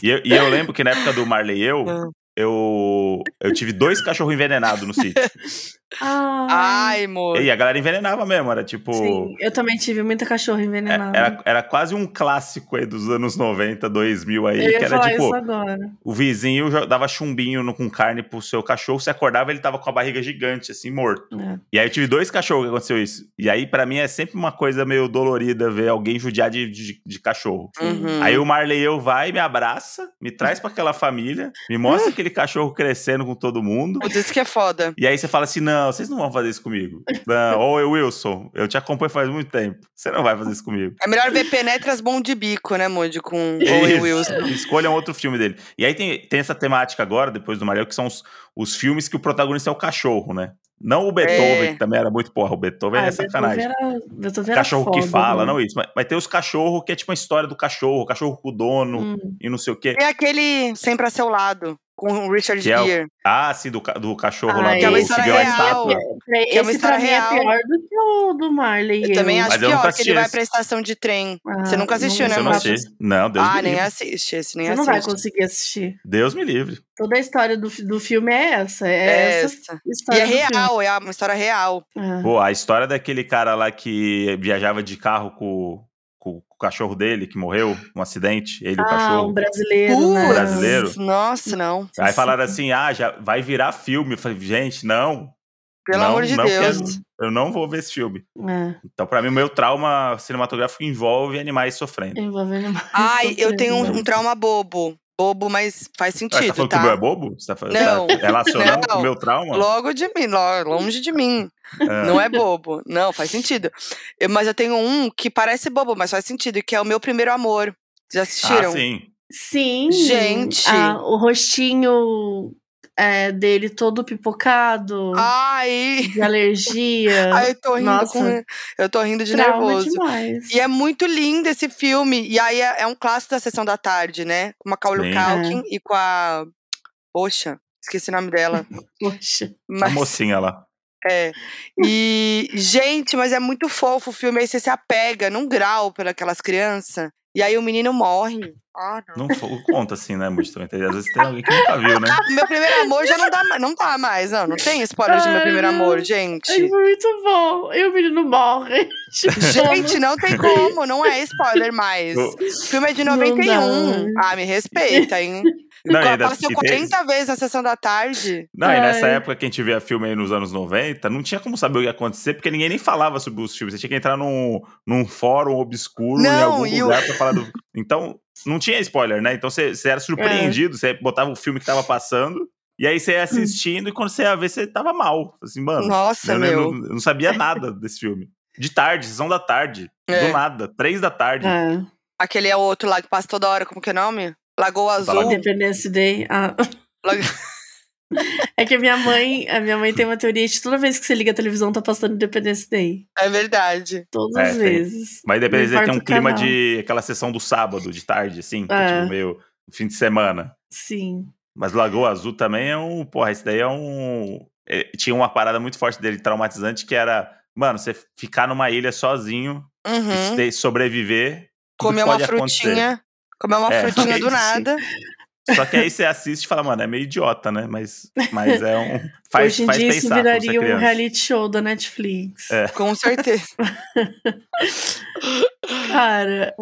E eu, e eu lembro que na época do Marley e eu, Ah. eu, eu tive dois cachorros envenenados no sítio. *laughs* Ah, Ai, amor. E a galera envenenava mesmo, era tipo. sim. Eu também tive muita cachorro é- envenenado. Era, era quase um clássico aí dos anos 90, 2000 aí, eu ia que era falar tipo, isso agora. o vizinho dava chumbinho no- com carne pro seu cachorro, você acordava ele tava com a barriga gigante, assim, morto. É. E aí eu tive dois cachorros que aconteceu isso. E aí, pra mim, é sempre uma coisa meio dolorida ver alguém judiar de, de, de cachorro. Uhum. Aí o Marley eu vai, me abraça, me traz pra aquela família, me mostra *laughs* aquele cachorro crescendo com todo mundo. Isso que é foda. E aí você fala assim: não, vocês não vão fazer isso comigo. Não, ou eu, Wilson, eu te acompanho faz muito tempo. Você não vai fazer isso comigo. É melhor ver Penetras Bom de Bico, né, Modi? Com Owen. Wilson. Escolham outro filme dele. E aí tem, tem essa temática agora, depois do Mariel, que são os, os filmes que o protagonista é o cachorro, né? Não o Beethoven, É. que também era muito porra. O Beethoven Ah, é sacanagem. Beethoven era- Beethoven era Cachorro que foda, fala, né? não isso. Mas, mas tem os cachorros que é tipo uma história do cachorro, cachorro com o dono Hum. e não sei o quê. Tem aquele Sempre a Seu Lado, com o Richard Que é o- Gere. Ah, sim, do, ca- do cachorro Ah, lá que do é uma história a real. estátua. Esse Que é uma pra história mim real. é pior do que o do Marley. Eu também eu. acho Mas eu nunca pior, que ele vai esse. pra estação de trem. Ah, Você nunca assistiu, não- né, eu não assisti. Não, Deus Ah, me nem livre. assiste, esse nem Você não vai assiste. conseguir assistir. Deus me livre. Toda a história do, do filme é essa. É, É essa essa. E é do filme. real, é uma história real. É. Pô, a história daquele cara lá que viajava de carro com, com o cachorro dele, que morreu num acidente, ele e o Ah, cachorro. um brasileiro, né? Putz, Brasileiro? Nossa, não. Aí falaram assim: ah, já vai virar filme. Eu falei, gente, não. Pelo não, amor de não Deus. quero- eu não vou ver esse filme. É, Então, pra mim, o meu trauma cinematográfico envolve animais sofrendo. envolvendo mais Ai, eu tenho um, um trauma bobo. Bobo, mas faz Ah, você tá sentido, que tá? o meu é bobo? Você tá, falando- Não, tá relacionando com não. o meu trauma? Logo de mim, lo- longe de mim. Ah, Não é bobo. Não, faz sentido. Eu- mas eu tenho um que parece bobo, mas faz sentido, que é o meu primeiro amor. Já Ah, assistiram? sim. Sim. Gente. ah, o rostinho é, dele todo pipocado, Ai, de alergia. *laughs* ai, eu tô rindo Nossa. com. Eu tô rindo de trauma nervoso. demais. E é muito lindo esse filme. E aí é, é um clássico da sessão da tarde, né? Com a Macaulay Sim. Culkin e com a. Poxa, esqueci o nome dela. *laughs* Poxa. A Mas, mocinha lá. é. E, gente, mas é muito fofo o filme. Aí você se apega num grau pelas crianças. E aí o menino morre. Ah, não. Não conta assim, né? Também. Às vezes tem alguém que nunca viu, né? *laughs* Meu primeiro amor já não dá, não dá mais, não. Não tem spoiler de meu Ai, primeiro não. amor, É gente. muito bom. E o menino morre. *laughs* Tipo, Gente, não tem como, não é spoiler mais. O- filme é de Não 91. dá. Ah, me respeita, hein? Não, ainda- Passou e tem- 40 vezes na sessão da tarde. Não, e nessa época que a gente via filme aí nos anos 90, não tinha como saber o que ia acontecer, porque ninguém nem falava sobre os filmes. Você tinha que entrar num, num fórum obscuro em Não, algum e o- lugar pra falar do. *laughs* Então, não tinha spoiler, né? Então você, era surpreendido, você botava o filme que tava passando E aí você ia assistindo e quando você ia ver, você tava mal. Assim, mano. Nossa, eu, meu. eu não- eu não sabia nada desse filme. De tarde, sessão da tarde. É. Do nada. Três da tarde. É. Aquele é o outro lá que passa toda hora, como que é o nome? Lagoa Azul. Lagoa. Independence Day. Ah. Lag- *laughs* É que a minha mãe, a minha mãe tem uma teoria de toda vez que você liga a televisão tá passando Independence Day. É verdade. Todas É, as tem. vezes. Mas depende, Não tem um clima canal. de aquela sessão do sábado, de tarde, assim, é É. tipo meio fim de semana. Sim. Mas Lagoa Azul também é um. Porra, esse daí é um. é, tinha uma parada muito forte dele, traumatizante, que era, mano, você ficar numa ilha sozinho Uhum. sobreviver. Comer uma pode acontecer. Comer uma É, frutinha do *laughs* sim. nada. Só que aí você assiste e fala, mano, é meio idiota, né? Mas, mas é um. Faz, Hoje em faz dia pensar. isso é viraria um reality show da Netflix. É. Com certeza. *laughs* Cara,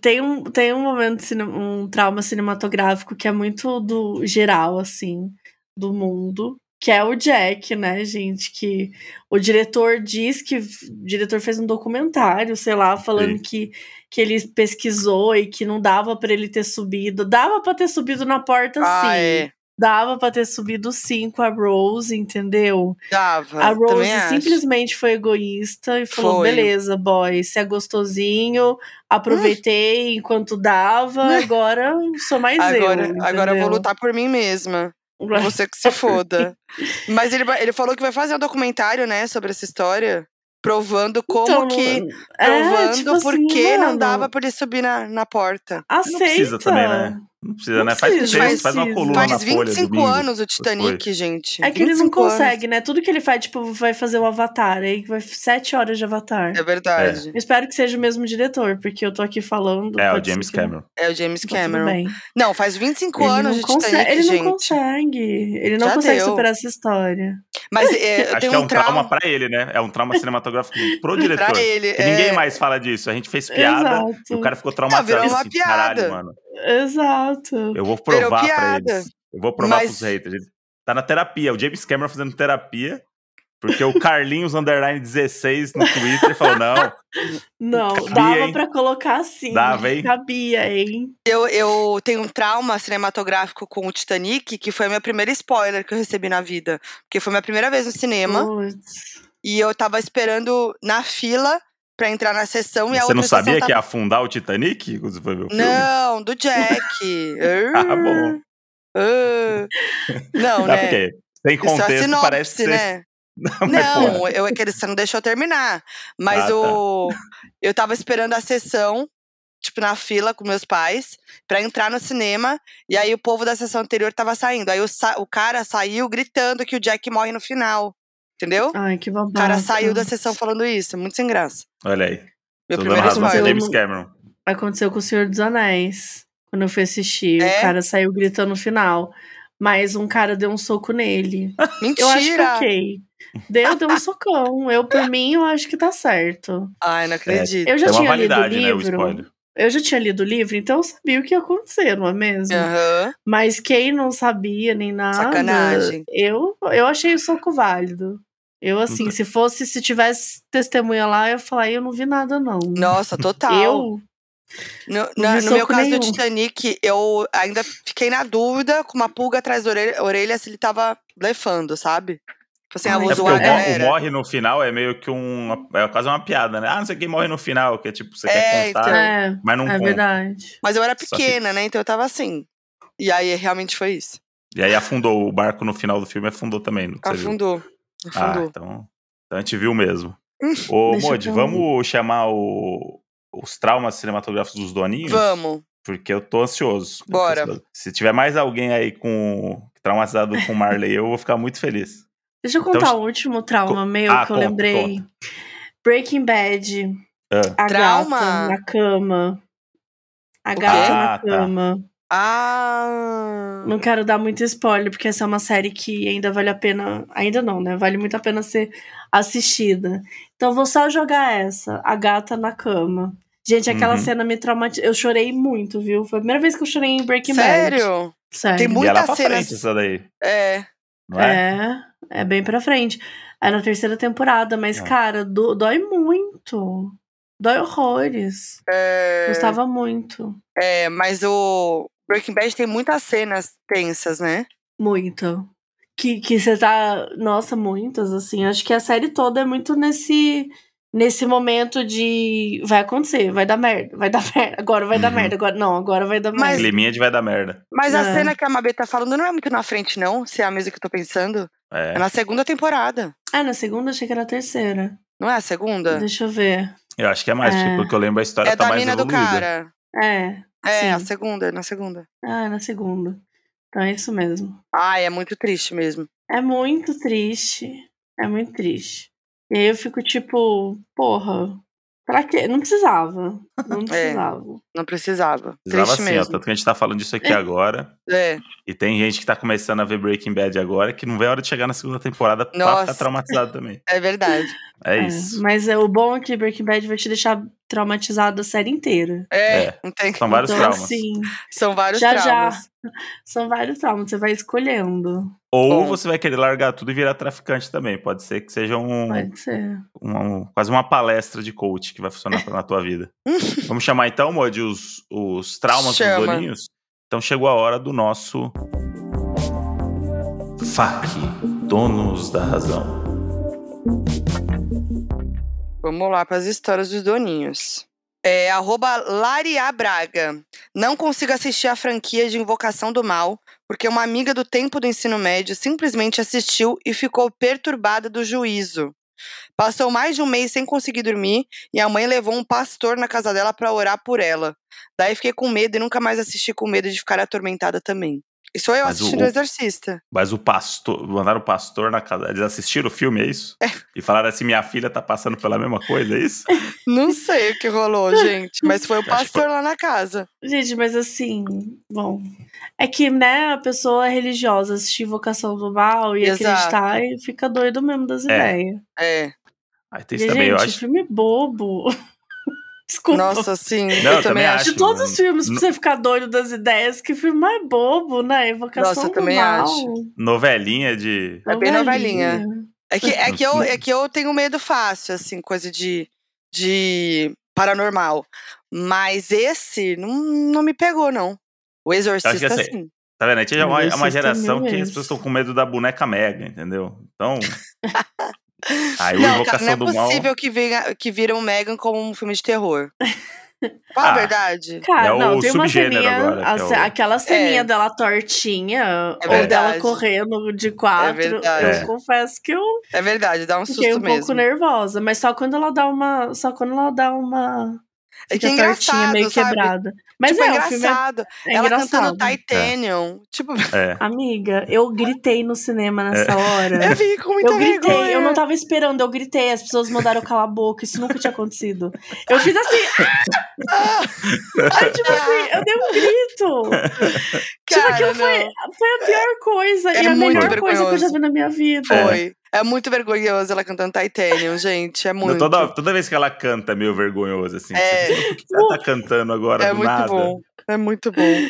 tem um, tem um momento, um trauma cinematográfico que é muito do geral, assim, do mundo. Que é o Jack, né, gente? Que o diretor diz que. O diretor fez um documentário, sei lá, falando Sim. que, que ele pesquisou e que não dava pra ele ter subido. Dava pra ter subido na porta, Ah, sim. é. Dava pra ter subido sim com a Rose, entendeu? Dava. A Rose acho. simplesmente foi egoísta e falou: Foi. beleza, boy, você é gostosinho, aproveitei enquanto dava, agora sou mais *laughs* Agora, eu. agora eu vou entendeu? lutar por mim mesma. Você que se *laughs* foda. Mas ele, ele falou que vai fazer um documentário, né, sobre essa história. Provando como Então, que. é, Provando tipo por assim, que não dava pra ele subir na, na porta. Aceita. Não precisa também, né? Não precisa, Não né? Faz precisa, não faz uma coluna na Faz folha. 25 domingo. anos o Titanic, gente. É que ele não 25 anos. consegue, né? Tudo que ele faz, tipo, vai fazer o Avatar, aí vai sete horas de Avatar. É verdade. Eu espero que seja o mesmo diretor, porque eu tô aqui falando. É, o James que não- Cameron. É, o James tá Cameron. bem. Não, faz 25 Ele anos não de consegue, Titanic, ele gente. não consegue. Ele não Já consegue deu. superar essa história. Mas *laughs* é, eu Acho que é um um trauma trauma pra ele, né? É um trauma cinematográfico pro *laughs* diretor. pra ele. É. ninguém mais fala disso. A gente fez piada Exato. e o cara ficou traumatizado. virou uma Assim, piada. Caralho, mano. Exato. Eu vou provar pra eles. Eu vou provar Mas- pros haters. Tá na terapia. O James Cameron fazendo terapia. Porque o Carlinhos Underline 16 no Twitter falou: não, Não, Cabia, dava hein? pra colocar assim. Dava, hein? Cabia, hein? Eu, eu tenho um trauma cinematográfico com o Titanic, que foi a minha primeira spoiler que eu recebi na vida. Porque foi minha primeira vez no cinema. Putz. E eu tava esperando na fila pra entrar na sessão e a você não sabia sessão que ia tava... afundar o Titanic quando você foi ver o filme? Não, do Jack. *laughs* Ah, bom. Não, né? porque sem é contexto sinopse, parece ser. né? *laughs* Não, Não, eu, é que você não deixou terminar. Mas Ah, tá. o. Eu tava esperando a sessão, tipo, na fila com meus pais, pra entrar no cinema. E aí o povo da sessão anterior tava saindo. Aí o, sa- o cara saiu gritando que o Jack morre no final. Entendeu? Ai, que O babaca. cara saiu da sessão falando isso. Muito sem graça. Olha aí. Meu Tô dando primeiro razão pro spoiler. James Cameron. Aconteceu com o Senhor dos Anéis. Quando eu fui assistir, É? o cara saiu gritando no final. Mas um cara deu um soco nele. Mentira! *laughs* Eu acho que ok. Deu, deu um socão. Eu, por mim, eu acho que tá certo. Ai, não acredito. Eu já Tem uma tinha lido o validade, né? O livro. eu já tinha lido o livro, então eu sabia o que ia acontecer, não é mesmo? Aham. Mas quem não sabia nem nada. Sacanagem. Eu, eu achei o soco válido. Eu, assim, Nunca- se fosse, se tivesse testemunha lá, eu ia falar, eu não vi nada, não. Nossa, total. Eu, No, vi no meu caso nenhum. do Titanic, eu ainda fiquei na dúvida com uma pulga atrás da orelha, orelha se ele tava blefando, sabe? Tipo assim, Ai, É porque o, galera. o morre no final é meio que um. É quase uma piada, né? Ah, não sei quem morre no final, que é tipo, você É, quer contar, então. é, mas não é conta. verdade. Mas eu era Só que- pequena, né? Então eu tava assim. E aí realmente foi isso. E aí afundou o barco no final do filme, afundou também. Não você viu? Ah, então, então a gente viu mesmo. Ô, Modi, vamos chamar o- os traumas cinematográficos dos doninhos? Vamos. Porque eu tô ansioso. Bora. ansioso. Se tiver mais alguém aí com traumatizado com Marley, eu vou ficar muito feliz. Deixa eu contar o último trauma meu Ah, que eu conta, lembrei. Breaking Bad. Ah. A Trauma? gata na cama. A gata Ah, na tá. Ah. Não quero dar muito spoiler, porque essa é uma série que ainda vale a pena. Ainda não, né? Vale muito a pena ser assistida. Então vou só jogar essa, a gata na cama. Gente, aquela Uhum. cena me traumatizou. Eu chorei muito, viu? Foi a primeira vez que eu chorei em Breaking Bad. Sério? Sério. Tem E pra cenas- frente, essa daí. É. Não é? É, é bem pra frente. É na terceira temporada, mas, Ah. cara, do- dói muito. Dói horrores. é... Gostava muito. É, mas o Breaking Bad tem muitas cenas tensas, né? Muito. que, que você tá. Nossa, muitas, assim. Acho que a série toda é muito nesse. Nesse momento de vai acontecer, vai dar merda, vai dar *laughs* merda, agora vai dar Uhum. merda, agora não, agora vai dar merda. Mas- Climinha de vai dar merda. Mas a É. cena que a Mabê tá falando não é muito na frente, não, se é a mesma que eu tô pensando. É, É. na segunda temporada. Ah, na segunda achei que era a terceira. Não é a segunda? Deixa eu ver. Eu acho que é mais, É. tipo, porque eu lembro a história É tá da mais mina do evoluída. É. É, a sim. segunda, é na segunda. Ah, na segunda. Então é isso mesmo. Ai, é muito triste mesmo. É muito triste. É muito triste. E aí eu fico tipo, porra, pra quê? Não precisava. Não *laughs* precisava. Não precisava. Precisava triste ó, mesmo. tanto que a gente tá falando disso aqui agora. É. E tem gente que tá começando a ver Breaking Bad agora que não vê a hora de chegar na segunda temporada pra Nossa. ficar traumatizado também. *laughs* É verdade. É, É, isso. Mas é, o bom é que Breaking Bad vai te deixar traumatizado a série inteira. É, É. não tem. São vários então, traumas. assim, São vários já já. traumas. São vários traumas, você vai escolhendo. Ou Bom. você vai querer largar tudo e virar traficante também. Pode ser que seja um, Pode ser. um- quase uma palestra de coach que vai funcionar na tua vida. *laughs* Vamos chamar então, Modi, os, os traumas Chama. dos doninhos? Então chegou a hora do nosso FAQ, Donos da Razão. Vamos lá para as histórias dos doninhos. É, arroba Laria Braga. Não consigo assistir a franquia de Invocação do Mal, porque uma amiga do tempo do ensino médio simplesmente assistiu e ficou perturbada do juízo. Passou mais de um mês sem conseguir dormir e a mãe levou um pastor na casa dela para orar por ela. Daí fiquei com medo e nunca mais assisti com medo de ficar atormentada também. E sou eu Mas assistindo o- o Exorcista. Mas o pastor, mandaram o pastor na casa. Eles assistiram o filme, é isso? E falaram assim: minha filha tá passando pela mesma coisa, é isso? *laughs* Não sei o que rolou, *laughs* gente, mas foi o *laughs* pastor lá na casa. Gente, mas assim, bom. É que, né, a pessoa é religiosa, assistir Vocação do Mal e Exato. acreditar e fica doido mesmo das É. ideias. É. Aí tem E, isso também, eu gente, acho. filme bobo. Desculpa. Nossa, sim. Não, eu também também acho. De acho. todos os filmes, pra você ficar doido das ideias, que filme mais bobo, né? Evocação Nossa, eu do também mal. acho. Novelinha de. É bem novelinha. É que, é, que eu, é que eu tenho medo fácil, assim, coisa de, de paranormal. Mas esse não, não me pegou, não. O Exorcista, assim, sim. Tá vendo? A gente é uma, é uma Exorcista geração que as pessoas estão com medo da boneca mega, entendeu? Então. *laughs* Aí Não, cara, não é do Mal. possível que, venha, que viram o Megan como um filme de terror. A Ah, verdade. Cara, É o não, tem uma subgênero ceninha, agora, a é o- aquela ceninha É. dela tortinha, É ou dela correndo de quatro, verdade. eu É. confesso que eu É verdade, dá um susto fiquei um mesmo. pouco nervosa, mas só quando ela dá uma, só quando ela dá uma É fica é engraçado, meio sabe? quebrada. Mas tipo, é, é o filme é, engraçado. é Ela engraçado. cantando Titanium. Tipo, *laughs* É. Amiga, eu gritei no cinema nessa hora. eu vi com muita Eu gritei, vergonha. eu não tava esperando, eu gritei, as pessoas mandaram calar a boca, isso nunca tinha acontecido. Eu fiz assim, *laughs* aí, tipo assim, eu dei um grito. tipo, Cara, aquilo foi, não. foi a pior coisa É e a melhor coisa que eu já vergonhoso. vi na minha vida. Foi. É muito vergonhoso ela cantando Titanium, gente. É muito. Toda, toda vez que ela canta é meio vergonhoso, assim. É. Você Por que ela tá cantando agora É do muito nada? bom. É muito bom.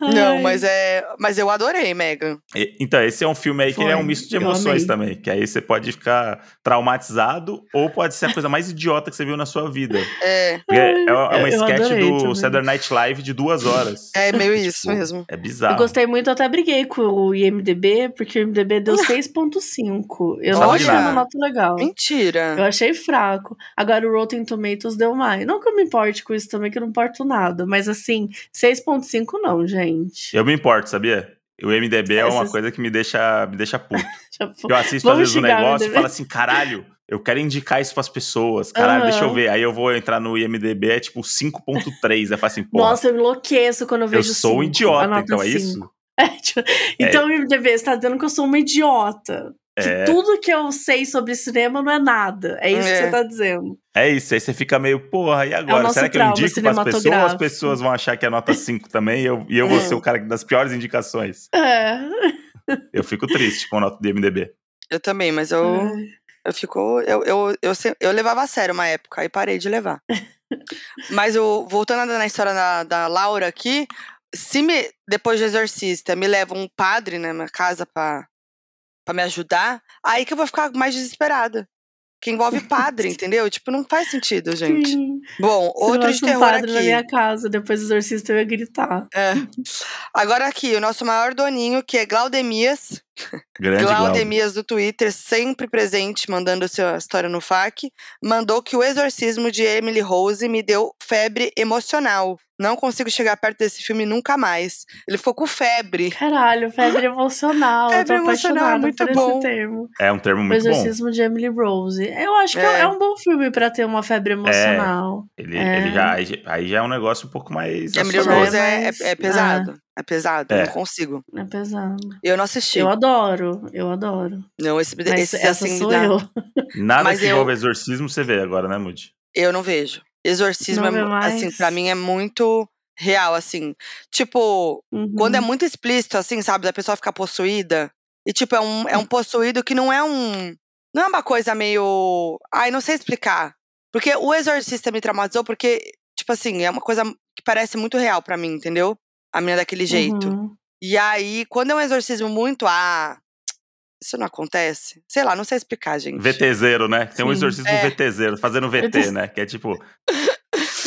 Não, mas é. Mas eu adorei, Megan. E- Então, esse é um filme aí que Foi, é um misto de eu emoções também. Que aí você pode ficar traumatizado ou pode ser a coisa mais idiota que você viu na sua vida. É, Porque é uma, é uma eu sketch do também. Saturday Night Live de duas horas. é meio Tipo, isso mesmo. É Eu bizarro. gostei muito, eu até briguei com o IMDB, porque o IMDB deu 6.5. Eu não achei uma nota legal. Eu Mentira. achei fraco. Agora o Rotten Tomatoes deu mais. Não que eu me importe com isso também, que eu não importo nada. Mas assim, 6.5 não, gente. Eu me importo, sabia? O MDB é uma coisa que me deixa, me *laughs* deixa puto. Eu assisto às Vamos vezes um negócio e falo assim, caralho, eu quero indicar isso pras pessoas. Caralho, Aham. deixa eu ver. Aí eu vou entrar no IMDB, é tipo 5.3. Aí eu falo assim, porra, Nossa, eu enlouqueço quando eu eu vejo sou um cinco, a idiota, então é cinco. isso? *laughs* É, tipo, então o IMDB você tá dizendo que eu sou uma idiota. Que É. tudo que eu sei sobre cinema não é nada. É isso que É. você tá dizendo. É isso, aí você fica meio, porra, e agora? nosso Será que eu indico pras pessoas ou as pessoas vão achar que é nota 5 também e eu, e eu vou É. ser o cara das piores indicações? É. Eu fico triste com a nota do IMDB. Eu também, mas eu, Ai. eu fico. Eu, eu, eu, se- eu levava a sério uma época, aí parei de levar. *laughs* mas eu, voltando na história da, da Laura aqui, se me, depois de exorcista, me leva um padre na minha casa pra, pra me ajudar, aí que eu vou ficar mais desesperada. Que envolve *laughs* padre, entendeu? Tipo, não faz sentido, gente. Sim. Bom, Se outro de tivesse um terror padre na aqui. minha casa, depois do exorcista eu ia gritar. É. Agora aqui, o nosso maior doninho, que é Glaudemias, Grande Glaude. Glaudemias do Twitter, sempre presente, mandando sua história no FAQ, mandou que o exorcismo de Emily Rose me deu febre emocional. Não consigo chegar perto desse filme nunca mais. Ele ficou com febre. Caralho, febre emocional. *laughs* Febre emocional é muito bom. esse termo. É um termo O muito bom. exorcismo de Emily Rose. Eu acho que é, É. é um bom filme pra ter uma febre emocional. Ele, É. ele já, aí, já- aí já é um negócio um pouco mais. Emily. Rose é, é- é pesado. É pesado, É. não consigo. É, pesado. Eu não assisti. Eu adoro, eu adoro. Não, esse, Mas esse essa assim, sou dá- eu. Nada Mas que eu- envolva exorcismo você vê agora, né, Moody? eu não vejo. Exorcismo, Não é, mais? assim, pra mim é muito real, assim. Tipo, Uhum. Quando é muito explícito, assim, sabe, da pessoa ficar possuída. E, tipo, é um, é um possuído que não é um. Não é uma coisa meio. Ai, não sei explicar. Porque o exorcista me traumatizou porque, tipo assim, é uma coisa que parece muito real pra mim, entendeu? A menina daquele jeito. Uhum. E aí, quando é um exorcismo muito. Ah, isso não acontece? Sei lá, não sei explicar, gente. VTZero, né? Tem um Sim. exorcismo É. VTZero, fazendo VT, né? Que é tipo,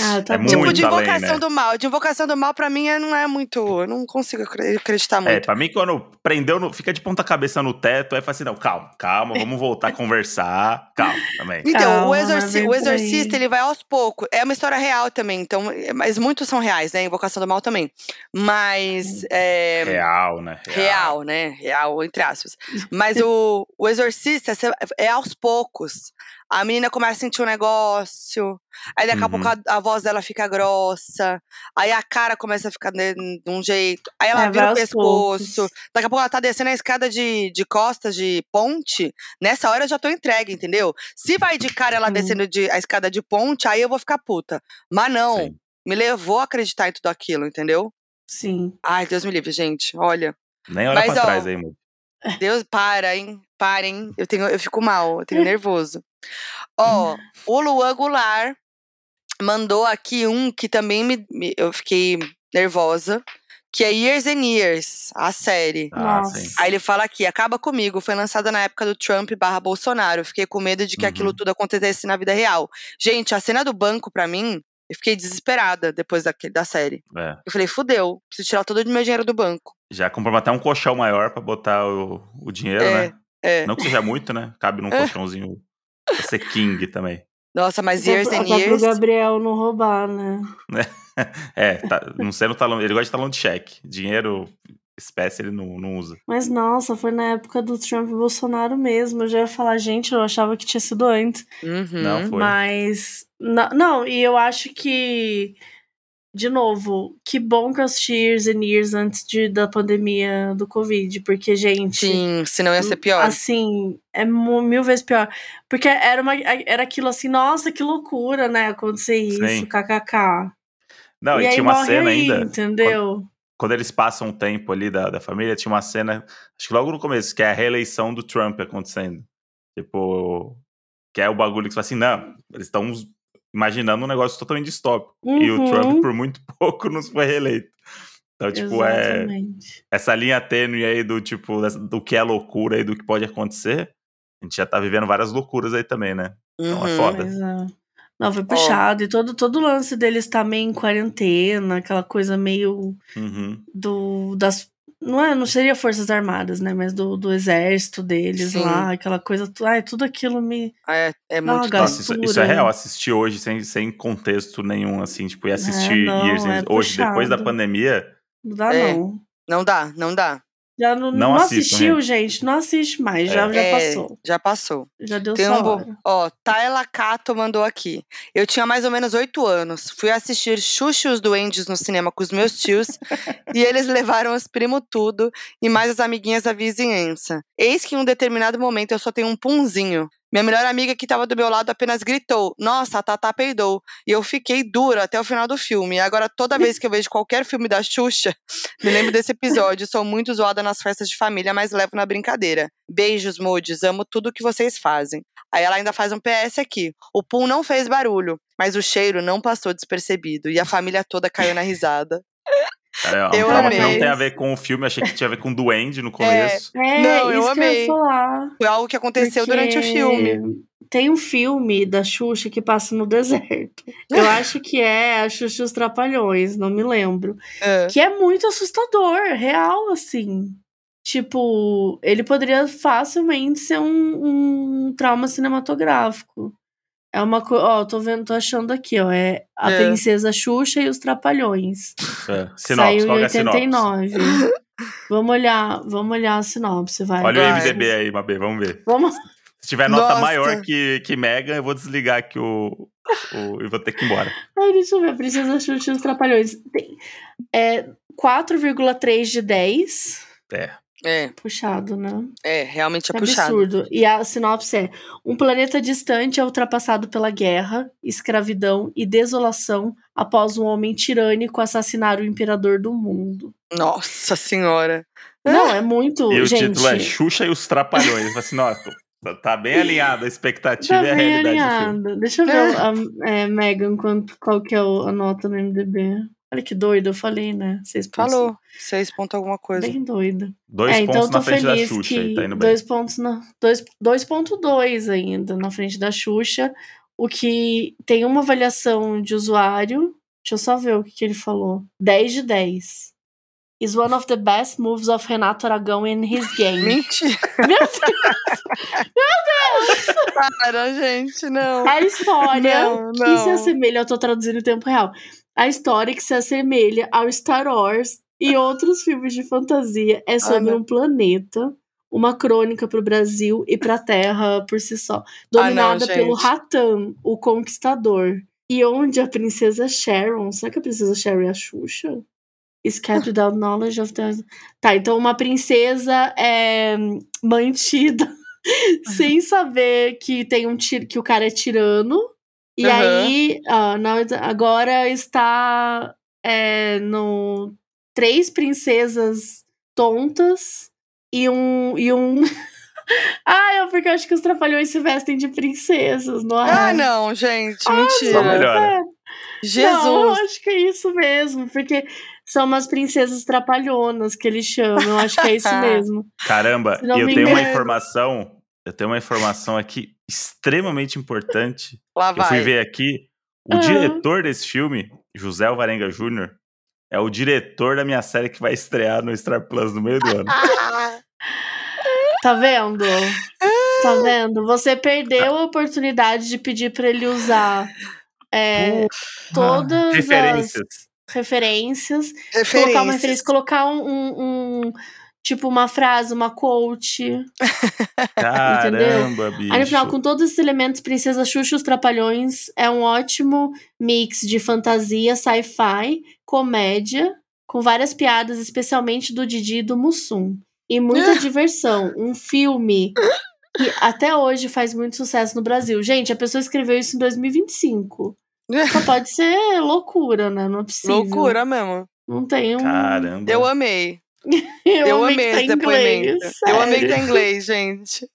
Ah, tá É bom. Tipo, de além, invocação né? do mal. De invocação do mal, pra mim, é- não é muito. Eu não consigo acre- acreditar é, muito. pra mim, quando prendeu, no, fica de ponta cabeça no teto, aí fala assim: não, calma, calma, vamos voltar a conversar. Calma também. Então, Calma, o, exorci- o exorcista, ele vai aos poucos. É uma história real também, então, mas muitos são reais, né? Invocação do Mal também. Mas. É, Real, né? real, né? Real, entre aspas. Mas o, o exorcista é aos poucos. A menina começa a sentir um negócio, aí daqui a Uhum. pouco a, a voz dela fica grossa, aí a cara começa a ficar de, de um jeito, aí ela É, vira o pescoço, poucos. daqui a pouco ela tá descendo a escada de, de costas de ponte, nessa hora eu já tô entregue, entendeu? Se vai de cara ela Hum. descendo de, a escada de ponte, aí eu vou ficar puta. Mas não, Sim. me levou a acreditar em tudo aquilo, entendeu? Sim. Ai, Deus me livre, gente, olha. Nem olha Mas, pra ó, trás aí, mano. Deus, para, hein? Para, hein? Eu, tenho, eu fico mal, eu tenho nervoso. Ó, o Luan Goulart mandou aqui um que também me, me- eu fiquei nervosa, que é Years and Years, a série. Ah. Aí ele fala aqui, acaba comigo, foi lançada na época do Trump barra Bolsonaro. Fiquei com medo de que aquilo Uhum. tudo acontecesse na vida real. Gente, a cena do banco, pra mim, eu fiquei desesperada depois daquele, da série. É. Eu falei, fudeu, preciso tirar todo o meu dinheiro do banco. Já compramos até um colchão maior pra botar o, o dinheiro, É, né? É. Não que seja muito, né? Cabe num colchãozinho pra ser king também. Nossa, mas Até Years pro- and até pro Years. Gabriel não roubar, né? *laughs* É, tá, não sendo talão. Ele gosta de talão de cheque. Dinheiro, espécie, ele não, não usa. Mas nossa, foi na época do Trump e Bolsonaro mesmo. Eu já ia falar, gente, eu achava que tinha sido antes. Uhum. Não, foi. Mas. Não, não, e eu acho que. De novo, que bom que eu assisti Years and Years antes de, da pandemia do Covid. Porque, gente. Sim, senão ia ser pior. Assim, é mil vezes pior. Porque era, uma, era aquilo assim, nossa, que loucura, né? Acontecer isso, Sim. kkk. Não, e e, aí tinha uma cena aí, ainda. entendeu? Quando eles passam um tempo ali da, da família, tinha uma cena, acho que logo no começo, que é a reeleição do Trump acontecendo. Tipo, que é o bagulho que você fala assim, não, eles estão imaginando um negócio totalmente distópico. E o Uhum. Trump, por muito *laughs* pouco, não foi reeleito. Então, tipo, é Exatamente. essa linha tênue aí do tipo, do que é loucura e do que pode acontecer. A gente já tá vivendo várias loucuras aí também, né? Então é Uhum. foda. Mas, ah, Não, foi puxado. E todo, todo o lance deles tá meio em quarentena, aquela coisa meio Uhum. do. das não, é, não seria Forças Armadas, né? Mas do, do exército deles Sim. lá, aquela coisa. tu- Ai, tudo aquilo me. É, é uma muito Gastura. Nossa, isso, isso é real. Assistir hoje sem, sem contexto nenhum, assim, tipo, e assistir não, Years é hoje, depois da puxado. pandemia, Não dá, É. não. Não dá, não dá. Já não, Não não, assistam, assistiu, gente. Não assiste mais. Já, É. já É, passou. Já passou. Já deu Tem um bo... Ó, Tayla Cato mandou aqui. Eu tinha mais ou menos oito anos. Fui assistir Xuxa e os Duendes no cinema com os meus tios. *laughs* e eles levaram os primos tudo e mais as amiguinhas da vizinhança. Eis que em um determinado momento eu só tenho um punzinho. Minha melhor amiga que estava do meu lado apenas gritou: Nossa, a Tatá peidou. E eu fiquei dura até o final do filme. Agora, toda vez que eu vejo qualquer filme da Xuxa, *laughs* me lembro desse episódio. Sou muito zoada nas festas de família, mas levo na brincadeira. Beijos, Moods. Amo tudo que vocês fazem. Aí ela ainda faz um PS aqui. O pum não fez barulho, mas o cheiro não passou despercebido. E a família toda caiu na risada. Cara, é Eu um trauma que não amei. tem a ver com o filme. Achei que tinha a ver com Duende no começo. É, Não, eu isso que eu amei. ia falar. Foi algo que aconteceu durante o Porque filme. Tem um filme da Xuxa que passa no deserto. Eu *laughs* acho que é a Xuxa e os Trapalhões, não me lembro. É. Que é muito assustador, real, assim. tipo, ele poderia facilmente ser um, um trauma cinematográfico. É uma coisa. Ó, tô vendo, tô achando aqui, ó. É a É. Princesa Xuxa e os Trapalhões. É. Sinopse, Saiu em que é a sinopse? 89. vamos olhar, vamos olhar a sinopse, vai. Olha o Vai. MDB aí, Mabê, vamos ver. Vamos. Se tiver nota Nossa. maior que, que Mega, eu vou desligar aqui o, o. e vou ter que ir embora. Ai, deixa eu ver. Princesa Xuxa e os Trapalhões. Tem, é 4,3 de 10. É. É, Puxado, né? é, realmente é Que puxado. absurdo. E a sinopse é: um planeta distante é ultrapassado pela guerra, escravidão e desolação após um homem tirânico assassinar o imperador do mundo. Nossa senhora. Não, é muito. E o gente, título é Xuxa e os Trapalhões. Assim, nossa, tá- bem *laughs* alinhado a expectativa Tá e a realidade do filme. alinhado. Deixa eu ver a, é, Megan, quanto, qual que é o- a nota no MDB. Olha que doido, eu falei, né? 6 Falou. Seis pontos alguma coisa. Bem doida. Dois é, então pontos eu tô na frente da feliz Xuxa que aí, tá indo bem. dois pontos na dois- 2.2 ainda na frente da Xuxa, o que tem uma avaliação de usuário. Deixa eu só ver o que, que ele falou. 10 de 10. Is one of the best moves of Renato Aragão in his game. *laughs* Mentira. Meu Deus, Para, gente, não. a história Não, que não. se assemelha, eu tô traduzindo em tempo real. A história que se assemelha ao Star Wars e *laughs* outros filmes de fantasia é sobre não. um planeta, uma crônica pro Brasil e pra Terra por si só, dominada Ah, não, pelo. Ratan, o Conquistador. E onde a princesa Sharon, será que a princesa Sharon é a Xuxa? Kept *laughs* without knowledge of the... Tá, então uma princesa é mantida *laughs* sem saber que tem um tir... que o cara é tirano. E Aham. aí, ah, agora está é, no três princesas tontas e um e um *laughs* Ah, é porque eu acho que os trapalhões se vestem de princesas, não é? Ah, não, gente. Só mentira. melhora. Jesus. Não, eu acho que é isso mesmo, porque são umas princesas trapalhonas que eles chamam. Eu acho que é isso *laughs* mesmo. Caramba, não eu me tenho uma engano. informação. Eu tenho uma informação aqui extremamente importante. Lá Eu fui vai. ver aqui. O Ah. diretor desse filme, José Alvarenga Jr., é o diretor da minha série que vai estrear no Star Plus no meio do ano. *laughs* Tá vendo? Tá vendo? Você perdeu a oportunidade de pedir pra ele usar é, todas Referências. as referências, Referências. colocar uma referência, colocar um, um- um- tipo uma frase, uma quote. *laughs* Caramba, bicho. Aí no final, com todos esses elementos, Princesa Xuxa e os Trapalhões é um ótimo mix de fantasia, sci-fi, comédia, com várias piadas, especialmente do Didi e do Mussum. E muita *laughs* diversão. Um filme que até hoje faz muito sucesso no Brasil. Gente, a pessoa escreveu isso em 2025. Só pode *laughs* ser loucura, né? Não é possível. Loucura mesmo. Não tem um. Caramba. Eu amei. *laughs* Eu, Eu, amei amei tá depoimento. inglês, Eu amei que tá em inglês, gente.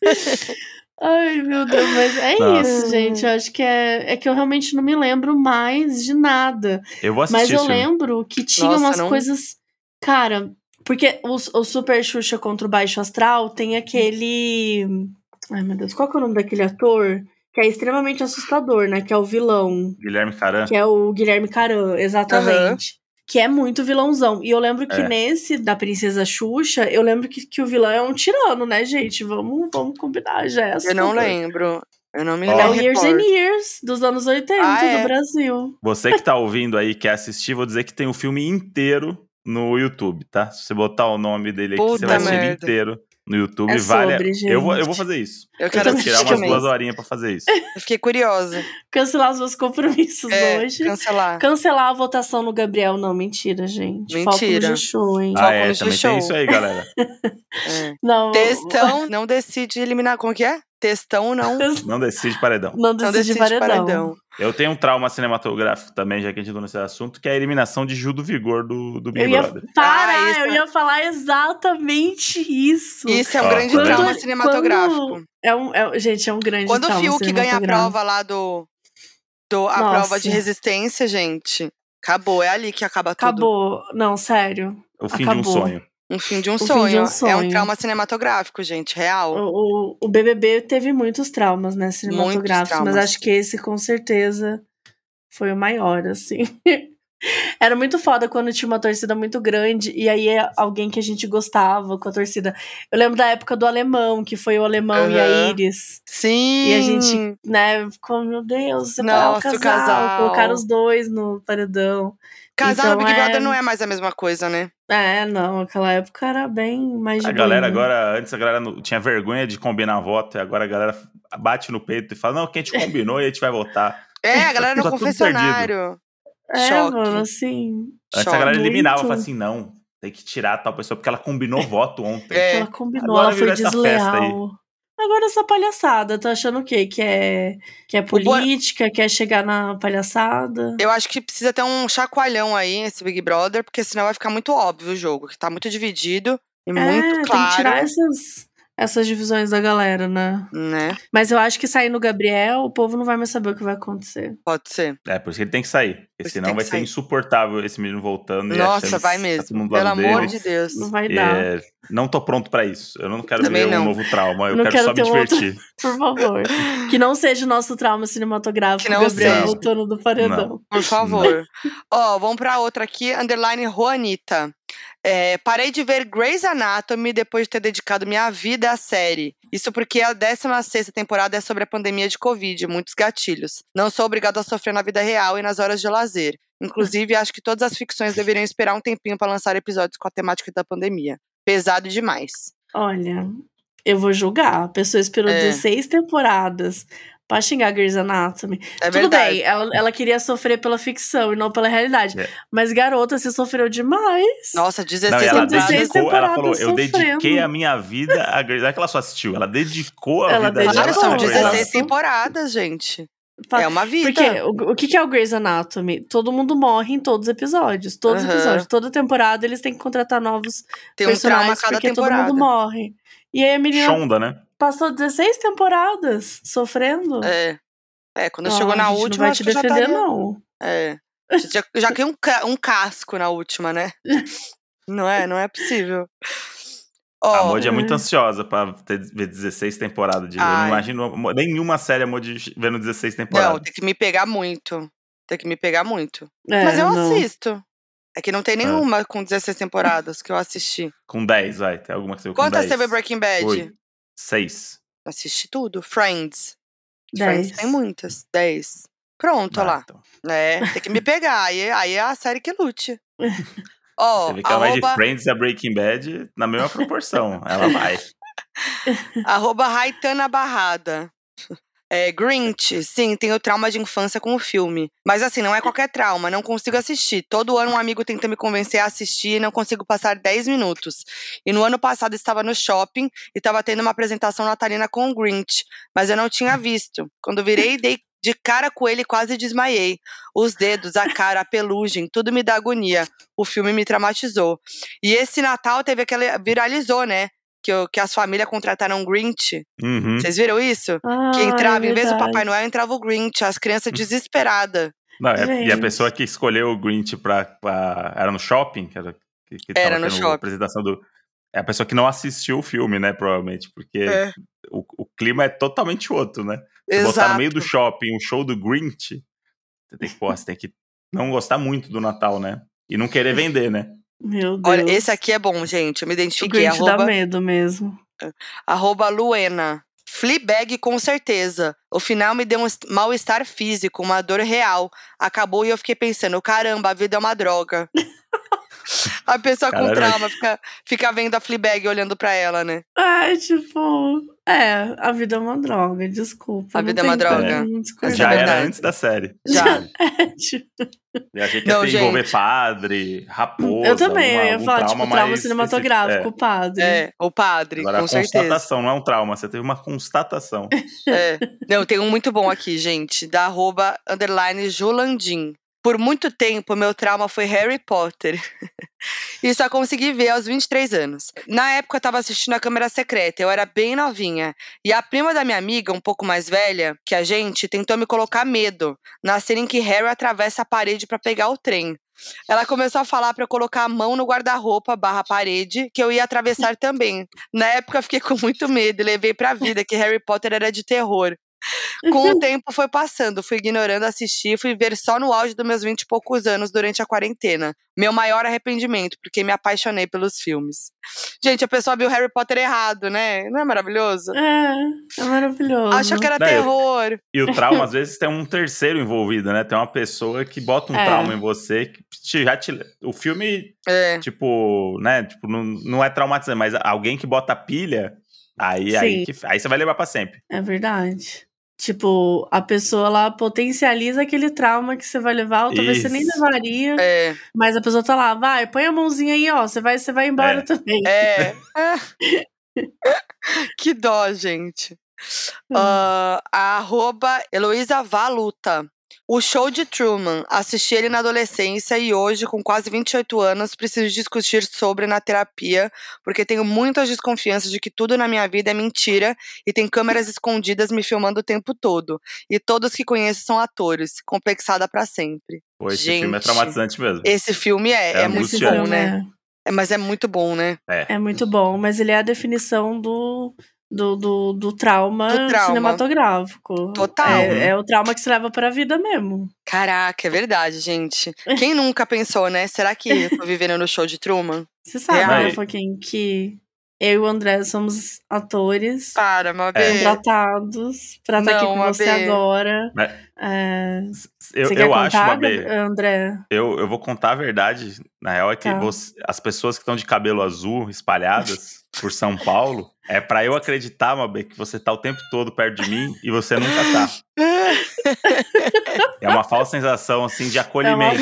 *laughs* Ai, meu Deus, mas é Nossa. isso, gente. Eu acho que é, é que eu realmente não me lembro mais de nada. Eu vou assistir Mas eu lembro que tinha Nossa, umas não- coisas. Cara, porque o, o Super Xuxa contra o Baixo Astral tem aquele. Ai, meu Deus, qual que é o nome daquele ator? Que é extremamente assustador, né? Que é o vilão. Guilherme Caran. Que é o Guilherme Caran, exatamente. Que é muito vilãozão. E eu lembro que É. nesse da Princesa Xuxa, eu lembro que, que o vilão é um tirano, né, gente? Vamos, vamos combinar, já é Eu não lembro. Eu não me. É lembro. o Years and Years, dos anos 80 Ah, é? do Brasil. Você que tá ouvindo aí, quer assistir, vou dizer que tem o filme inteiro no YouTube, tá? Se você botar o nome dele aqui, você Puta vai assistir merda. inteiro no YouTube. É vale. sobre, eu, vou, eu gente. vou fazer isso. Eu Eu quero também tirar umas duas horinhas pra fazer isso. *laughs* Eu fiquei curiosa. Cancelar os meus compromissos É, hoje. cancelar. Cancelar a votação no Gabriel. Não, mentira, gente. Foco Mentira. no G-Show, hein? Ah, Foco é, no também G-Show. tem isso aí, galera. *laughs* É. Não, Textão *laughs* não decide eliminar. Como que é? Textão não, *laughs* Não decide paredão. não não decide, decide paredão. paredão. Eu tenho um trauma cinematográfico também, já que a gente entrou nesse assunto, que é a eliminação de Gil do Vigor do, do Big Eu ia Brother. parar, Ah, isso eu é- ia falar exatamente isso. Isso é um Ó, grande tá trauma Quando- cinematográfico. quando- É um, é- gente, é um grande Quando o trauma Fiuk ganha a prova lá do. do a Nossa. prova de resistência, gente. Acabou, é ali que acaba tudo. Acabou. Não, sério. O fim de um Acabou. sonho. Um fim de um, fim de sonho. um É um sonho. trauma cinematográfico, gente, real. O, o, o BBB teve muitos traumas, né, cinematográficos, mas traumas. acho que esse com certeza foi o maior, assim. *laughs* Era muito foda quando tinha uma torcida muito grande e aí é alguém que a gente gostava com a torcida. Eu lembro da época do alemão, que foi o alemão e a. Iris. Sim. E a gente, né, ficou, meu Deus, separar Nossa, o o casal, casal. colocar os dois no paredão. Casar Então no Big é- Brother não é mais a mesma coisa, né? É, não, aquela época era bem mais A galera agora, antes a galera não- tinha vergonha de combinar voto, e agora a galera bate no peito e fala: não, quem a gente combinou e a gente vai votar. É, a galera no Tá tudo confessionário. É, Choque. mano, assim. Antes Choque. a galera eliminava, falava assim: não, tem que tirar tal pessoa porque ela combinou voto ontem. É. Ela combinou, Agora ela foi virou essa festa aí. desleal. Agora essa palhaçada, tá achando o quê? Que é, que é política, quer chegar na palhaçada? Eu acho que precisa ter um chacoalhão aí, esse Big Brother, porque senão vai ficar muito óbvio o jogo, que tá muito dividido e é, muito tem que claro. tirar essas, essas divisões da galera, né? Né? Mas eu acho que saindo o Gabriel, o povo não vai mais saber o que vai acontecer. Pode ser. É, por isso que ele tem que sair. Porque senão vai ser sair. insuportável esse menino voltando. Nossa, vai tá mesmo. Pelo amor dele. de Deus. Não vai dar. é, não tô pronto pra isso. Eu não quero Também ver não. um novo trauma. Eu Não quero, quero só me um outro- divertir. *laughs* Por favor. que não seja o nosso trauma cinematográfico, Que não Gabriel seja. voltando do paredão. Por favor. Ó, vamos pra outra aqui, underline Juanita. É, parei de ver Grey's Anatomy depois de ter dedicado minha vida à série. Isso porque a 16ª temporada é sobre a pandemia de Covid, muitos gatilhos. Não sou obrigado a sofrer na vida real e nas horas de lazer. Inclusive, acho que todas as ficções deveriam esperar um tempinho pra lançar episódios com a temática da pandemia. Pesado demais. Olha, eu vou julgar. A pessoa esperou É. 16 temporadas pra xingar Grey's Anatomy. É Tudo verdade. bem, ela, ela queria sofrer pela ficção e não pela realidade. É. Mas, garota, você sofreu demais. Nossa, 16 Não, ela temporadas. dedicou, ela falou, eu temporadas dediquei sofrendo. a minha vida a Grey's. Não é que ela só assistiu, ela dedicou a Ela vida dedicou, dela são Não, Grey's 16 Anatomy. temporadas, gente. É uma vida. Porque o, o que que é o Grey's Anatomy? Todo mundo morre em todos os episódios. Todos os Aham. episódios. Toda temporada eles têm que contratar novos Tem um trauma a personagens cada porque temporada. todo mundo morre. E aí a menina Shonda, né? Passou 16 temporadas sofrendo. É. É, quando Ah, chegou na a gente última, não vai te defender, estaria... não. É. Já, já caiu um, ca- um casco na última, né? Não é? Não é possível. Ó, A Modi é muito ansiosa pra ter, ver 16 temporadas de. Eu não Ai. imagino nenhuma série a Modi vendo 16 não, temporadas. tem que me pegar muito. Tem que me pegar muito. É, Mas eu não. assisto. É que não tem nenhuma com 16 temporadas que eu assisti. Com 10, vai. Tem alguma que com Quantas 10. teve Breaking Bad? Oito. 6. Assisti tudo. Friends. Friends Dez. tem muitas. 10. Pronto, olha lá. então. É, tem que me pegar. Aí, aí é a série que lute. Ó, Você vê que ela vai de arroba, Friends a Breaking Bad na mesma proporção. ela vai. *laughs* arroba Raitana Barrada. É, Grinch, sim, tenho trauma de infância com o filme. Mas assim, não é qualquer trauma, não consigo assistir. Todo ano um amigo tenta me convencer a assistir e não consigo passar 10 minutos. E no ano passado estava no shopping e estava tendo uma apresentação natalina com o Grinch, mas eu não tinha visto. Quando virei, dei de cara com ele quase desmaiei. Os dedos, a cara, a pelugem, tudo me dá agonia. O filme me traumatizou. E esse Natal teve aquele. viralizou, né? Que, o- que as famílias contrataram um Grinch. Uhum. Vocês viram isso? Ah, Que entrava, é em vez do. Papai Noel, entrava o Grinch, as crianças desesperadas. Não, é- e a pessoa que escolheu o Grinch pra, pra- Era no shopping? Que era, que, que tava Era no shopping. a apresentação do. É a pessoa que não assistiu o filme, né? Provavelmente. Porque É. o, o clima é totalmente outro, né? Você botar Exato. no meio do shopping um show do Grinch, você tem que, pô, você tem que não gostar muito do Natal, né? E não querer *laughs* vender, né? Meu Deus. Olha, esse aqui é bom, gente. Eu me O identifiquei. Dá Arroba, medo mesmo. arroba Luena. Fleabag com certeza. O final me deu um est- mal-estar físico, uma dor real. Acabou e eu fiquei pensando, caramba, a vida é uma droga. *laughs* a pessoa com trauma fica, fica vendo a Fleabag olhando pra ela, né? Ai, tipo. É, a vida é uma droga, desculpa. A vida é uma droga. discordar. Já era antes da série. *laughs* Já. É, tipo, Eu achei que Não, ia ter envolver gente. padre, raposa. eu também, alguma- eu ia falar, trauma tipo, trauma cinematográfico, específico. padre. É, o padre, É. Agora, com a certeza. constatação não é um trauma, você teve uma constatação. É. Não, tem um muito bom aqui, gente, da arroba underline Julandim. Por muito tempo, meu trauma foi Harry Potter. *laughs* e só consegui ver aos 23 anos. Na época, eu tava assistindo a Câmara Secreta, eu era bem novinha. E a prima da minha amiga, um pouco mais velha que a gente, tentou me colocar medo na cena em que Harry atravessa a parede pra pegar o trem. Ela começou a falar pra eu colocar a mão no guarda-roupa barra parede, que eu ia atravessar também. Na época, eu fiquei com muito medo e levei pra vida que Harry Potter era de terror. Com o tempo foi passando, fui ignorando assistir, fui ver só no auge dos meus vinte e poucos anos durante a quarentena. Meu maior arrependimento, porque me apaixonei pelos filmes. Gente, a pessoa viu Harry Potter errado, né? Não é maravilhoso? É, é maravilhoso. Achou que era terror. E o trauma, às *laughs* vezes, tem um terceiro envolvido, né? Tem uma pessoa que bota um É. trauma em você que te- já te. O filme, É. tipo, né? Tipo, não, não é traumatizante, mas alguém que bota pilha, aí, aí, que- aí você vai levar pra sempre. É verdade. Tipo, a pessoa lá potencializa aquele trauma que você vai levar, ou talvez você nem Isso. levaria, É. mas a pessoa tá lá, vai, põe a mãozinha aí, ó, você vai, você vai embora É. também. É. *laughs* que dó, gente. Hum. Ah, a arroba Heloísa Valuta. O show de Truman. Assisti ele na adolescência e hoje, com quase 28 anos, preciso discutir sobre na terapia, porque tenho muitas desconfianças de que tudo na minha vida é mentira e tem câmeras *laughs* escondidas me filmando o tempo todo. E todos que conheço são atores, complexada pra sempre. Pô, esse Gente. filme é traumatizante mesmo. Esse filme é, É é, muito bom, né? né? É, mas é muito bom, né? É muito bom, mas ele é a definição do, do, do, do trauma, Do trauma. cinematográfico. Total. É, é o trauma que se leva pra vida mesmo. Caraca, é verdade, gente. *laughs* Quem nunca pensou, né? Será que eu tô vivendo no show de Truman? Você sabe, Real. né, Foquinha, que eu e o André somos atores Para, Mabê. É. contratados pra estar aqui Não, com você Mabê. agora. Mas- É, Eu, você eu acho, contar, Mabê, André? eu, eu vou contar a verdade. Na real, é que Tá. você- as pessoas que estão de cabelo azul espalhadas *laughs* por São Paulo, é pra eu acreditar, Mabê, que você tá o tempo todo perto de mim e você nunca tá. *laughs* É uma falsa sensação, assim, de É uma acolhimento.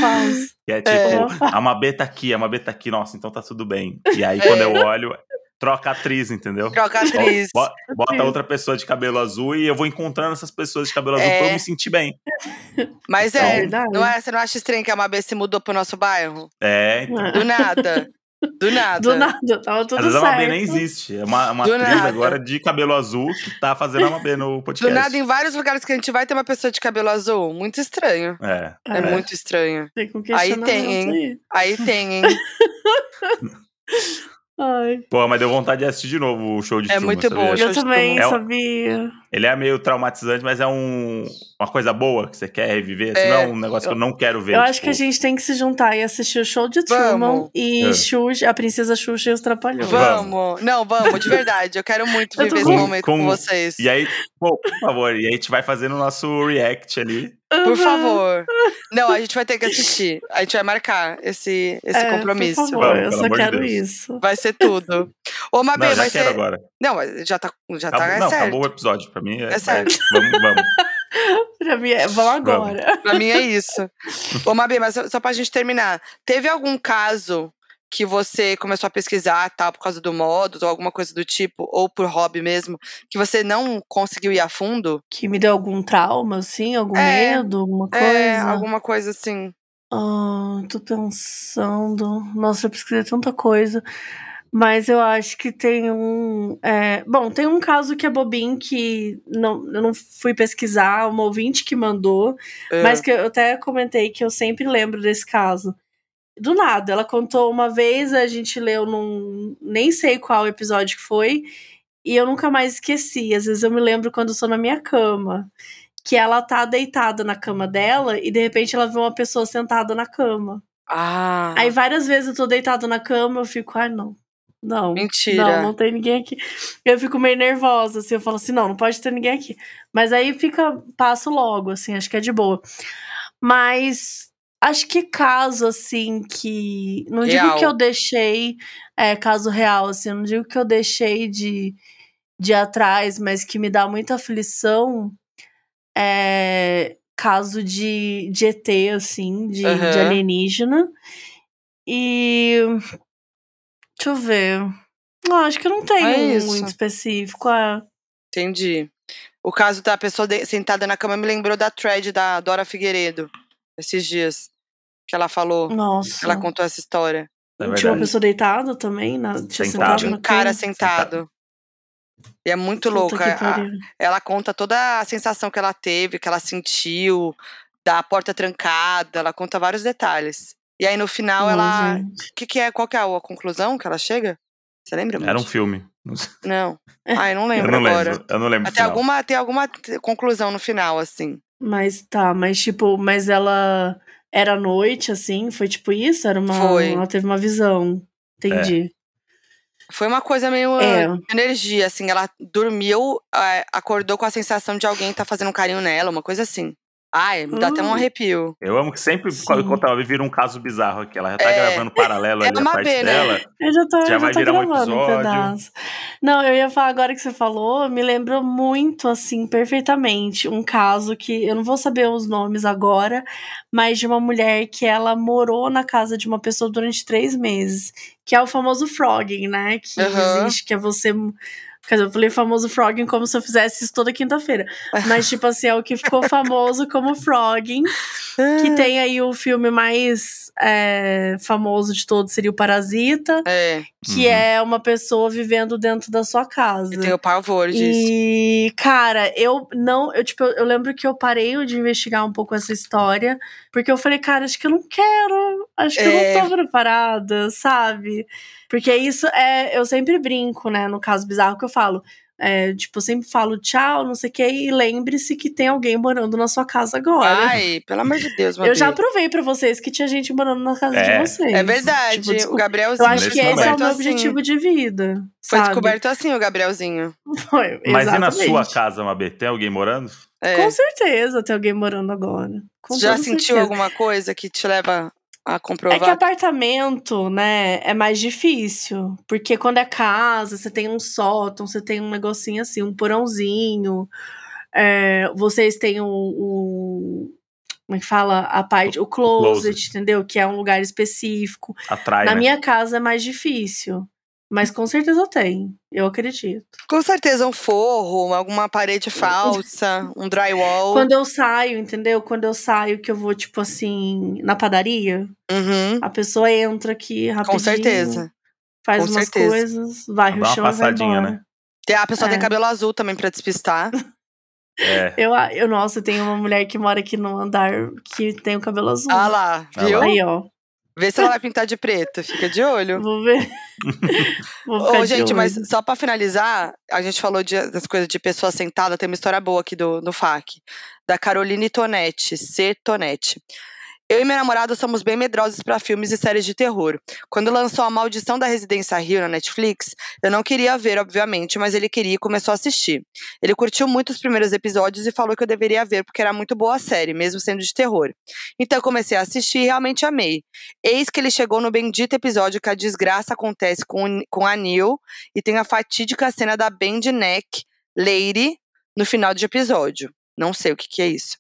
é É. tipo, a Mabê tá aqui, a Mabê tá aqui, nossa, então tá tudo bem. E aí, quando eu olho, troca a atriz, entendeu? Troca a atriz. Bo- Bota outra pessoa de cabelo azul e eu vou encontrando essas pessoas de cabelo azul É. pra eu me sentir bem. Mas Então- é, não é, você não acha estranho que a Mabê se mudou pro nosso bairro? É, então. Do nada. Do nada. Do nada, tava tudo Às vezes a certo. Mabê nem existe. É uma, uma Do atriz nada. agora de cabelo azul que tá fazendo a Mabê no Do podcast. nada, em vários lugares que a gente vai, tem uma pessoa de cabelo azul. Muito estranho. É. É, É. muito estranho. Tem com Aí tem, questionamento aí. Aí tem, hein? *laughs* Ai, Pô, mas deu vontade de assistir de novo o show de É Truman, muito bom, eu também É um- sabia. Ele é meio traumatizante, mas é um, uma coisa boa que você quer reviver. Assim, É. não é um negócio que eu não quero ver. Eu tipo, acho que a gente tem que se juntar e assistir o show de Truman Vamos. e É. Xuxa, a Princesa Xuxa e os Trapalhões. Vamos. Não, vamos, de verdade. Eu quero muito Eu viver esse com- momento com, com- vocês. E aí, pô, por favor, e aí a gente vai fazendo o nosso react ali. Por favor. *laughs* Não, a gente vai ter que assistir. A gente vai marcar esse, esse É, compromisso. Por favor, Vamos, eu só quero Deus. isso. Vai ser tudo. Ô, Mabê, vai ser. agora. Não, já tá, já Acabou- tá é não, certo. acabou o episódio. Pra mim é, É certo. é- vamos, vamos. *laughs* Pra mim, é, vamos agora. Pra mim é isso. *laughs* Ô, Mabê, mas só, só pra gente terminar. Teve algum caso que você começou a pesquisar, tal, por causa do modus, ou alguma coisa do tipo, ou por hobby mesmo, que você não conseguiu ir a fundo? Que me deu algum trauma, assim, algum É, medo, alguma coisa. É, alguma coisa assim. Ah, tô pensando. Nossa, eu pesquisei tanta coisa. Mas eu acho que tem um. é, Bom, tem um caso que é bobinho que não, eu não fui pesquisar, uma ouvinte que mandou, É. mas que eu até comentei que eu sempre lembro desse caso. Do nada, ela contou uma vez, a gente leu num. Nem sei qual episódio que foi, e eu nunca mais esqueci. Às vezes eu me lembro quando eu sou na minha cama. Que ela tá deitada na cama dela e de repente ela vê uma pessoa sentada na cama. Ah, Aí várias vezes eu tô deitada na cama, eu fico, ai não. Não. Mentira. Não, não tem ninguém aqui. Eu fico meio nervosa, assim, eu falo assim, não, não pode ter ninguém aqui. Mas aí fica, passo logo, assim, acho que é de boa. Mas acho que caso, assim, que. Não digo Real. que eu deixei. É, caso real, assim, não digo que eu deixei de, de ir atrás, mas que me dá muita aflição. É caso de, de ET, assim, de, de Aham. alienígena. E. Deixa eu ver. Não, acho que não tenho É um muito específico. É. entendi. O caso da pessoa de- sentada na cama me lembrou da thread da Dora Figueiredo, esses dias. Que ela falou, Nossa. ela contou essa história. É Tinha uma pessoa deitada também? Na, tinha Sentado. sentado De um cara cama? sentado. E é muito A- pariu. ela conta toda a sensação que ela teve, que ela sentiu, da porta trancada, ela conta vários detalhes. E aí no final Não, ela. gente. Que que é, qual que é a conclusão que ela chega? Você lembra, Era um filme. Não sei. Não. Ah, eu não *laughs* Eu lembro não agora. lembro. Eu não lembro. final. alguma, tem alguma conclusão no final, assim. Mas tá, mas tipo, mas ela era à noite, assim? Foi tipo isso? Era uma. Foi. Ela teve uma visão. Entendi. Foi uma coisa meio É. ah, de energia, assim. Ela dormiu, ah, acordou com a sensação de alguém tá fazendo um carinho nela, uma coisa assim. Ai, me dá até um Hum. arrepio. Eu amo que sempre, Sim. quando eu tava vira um caso bizarro aqui. Ela já tá É. gravando paralelo É ali a parte B, né? dela. Eu já tô, Já já vai tô virar um gravando um, episódio. pedaço. Não, eu ia falar agora que você falou, me lembrou muito, assim, perfeitamente, um caso que eu não vou saber os nomes agora, mas de uma mulher que ela morou na casa de uma pessoa durante três meses, que é o famoso frogging, né? Que Aham. existe, que é você. Quer dizer, eu falei famoso frogging como se eu fizesse isso toda quinta-feira. Mas, tipo assim, é o que ficou *laughs* famoso como frogging. Que tem aí o filme mais é, famoso de todos, seria o Parasita É, que Uhum. é uma pessoa vivendo dentro da sua casa. eu tenho pavor disso. E, cara, eu não. Eu, tipo, eu, eu lembro que eu parei de investigar um pouco essa história, porque eu falei, cara, acho que eu não quero. Acho que É. eu não tô preparada, sabe? Porque isso é. Eu sempre brinco, né? No caso bizarro que eu falo. É, tipo, eu sempre falo tchau, não sei o que, e lembre-se que tem alguém morando na sua casa agora. Ai, pelo amor de Deus, eu já provei pra vocês que tinha gente morando na casa É. de vocês. É verdade, Tipo, o Gabrielzinho eu acho que esse é o meu assim. objetivo de vida. Foi sabe? descoberto assim, o Gabrielzinho. *laughs* Foi, Mas e na sua casa, Mabê? Tem alguém morando? É. Com certeza tem alguém morando agora. Com já sentiu certeza. alguma coisa que te leva a É que comprovar? apartamento, né, é mais difícil. Porque quando é casa, você tem um sótão, você tem um negocinho assim, um porãozinho. é, vocês têm o, o- Como é que fala? A parte. O closet, Closet. entendeu? Que é um lugar específico. Atrai, Na né? minha casa é mais difícil. Mas com certeza tem. Eu acredito. Com certeza um forro, alguma parede falsa, um drywall. Quando eu saio, entendeu? Quando eu saio, que eu vou, tipo assim, na padaria, Uhum, a pessoa entra aqui rapidinho. com certeza. Faz com umas certeza. coisas, vai uma chão vai passadinha, né? Tem- A pessoa tem É. cabelo azul também pra despistar. *laughs* É. Eu, eu, nossa, tem uma mulher que mora aqui no andar que tem o cabelo azul. Ah lá, Ah viu? Aí, ó. Vê se ela vai pintar de preto. Fica de olho. Vou ver. *laughs* Vou Ô, gente, mas só pra finalizar, a gente falou de- das coisas de pessoa sentada, tem uma história boa aqui do, no FAQ. Da Caroline Tonetti, C. Tonetti. Eu e minha namorada somos bem medrosos pra filmes e séries de terror. Quando lançou A Maldição da Residência Rio na Netflix, eu não queria ver, obviamente, mas ele queria e começou a assistir. Ele curtiu muito os primeiros episódios e falou que eu deveria ver porque era muito boa a série, mesmo sendo de terror. Então comecei a assistir e realmente amei. Eis que ele chegou no bendito episódio que a desgraça acontece com, com a Neil e tem a fatídica cena da Bend Neck Lady no final do episódio. Não sei o que, que é isso.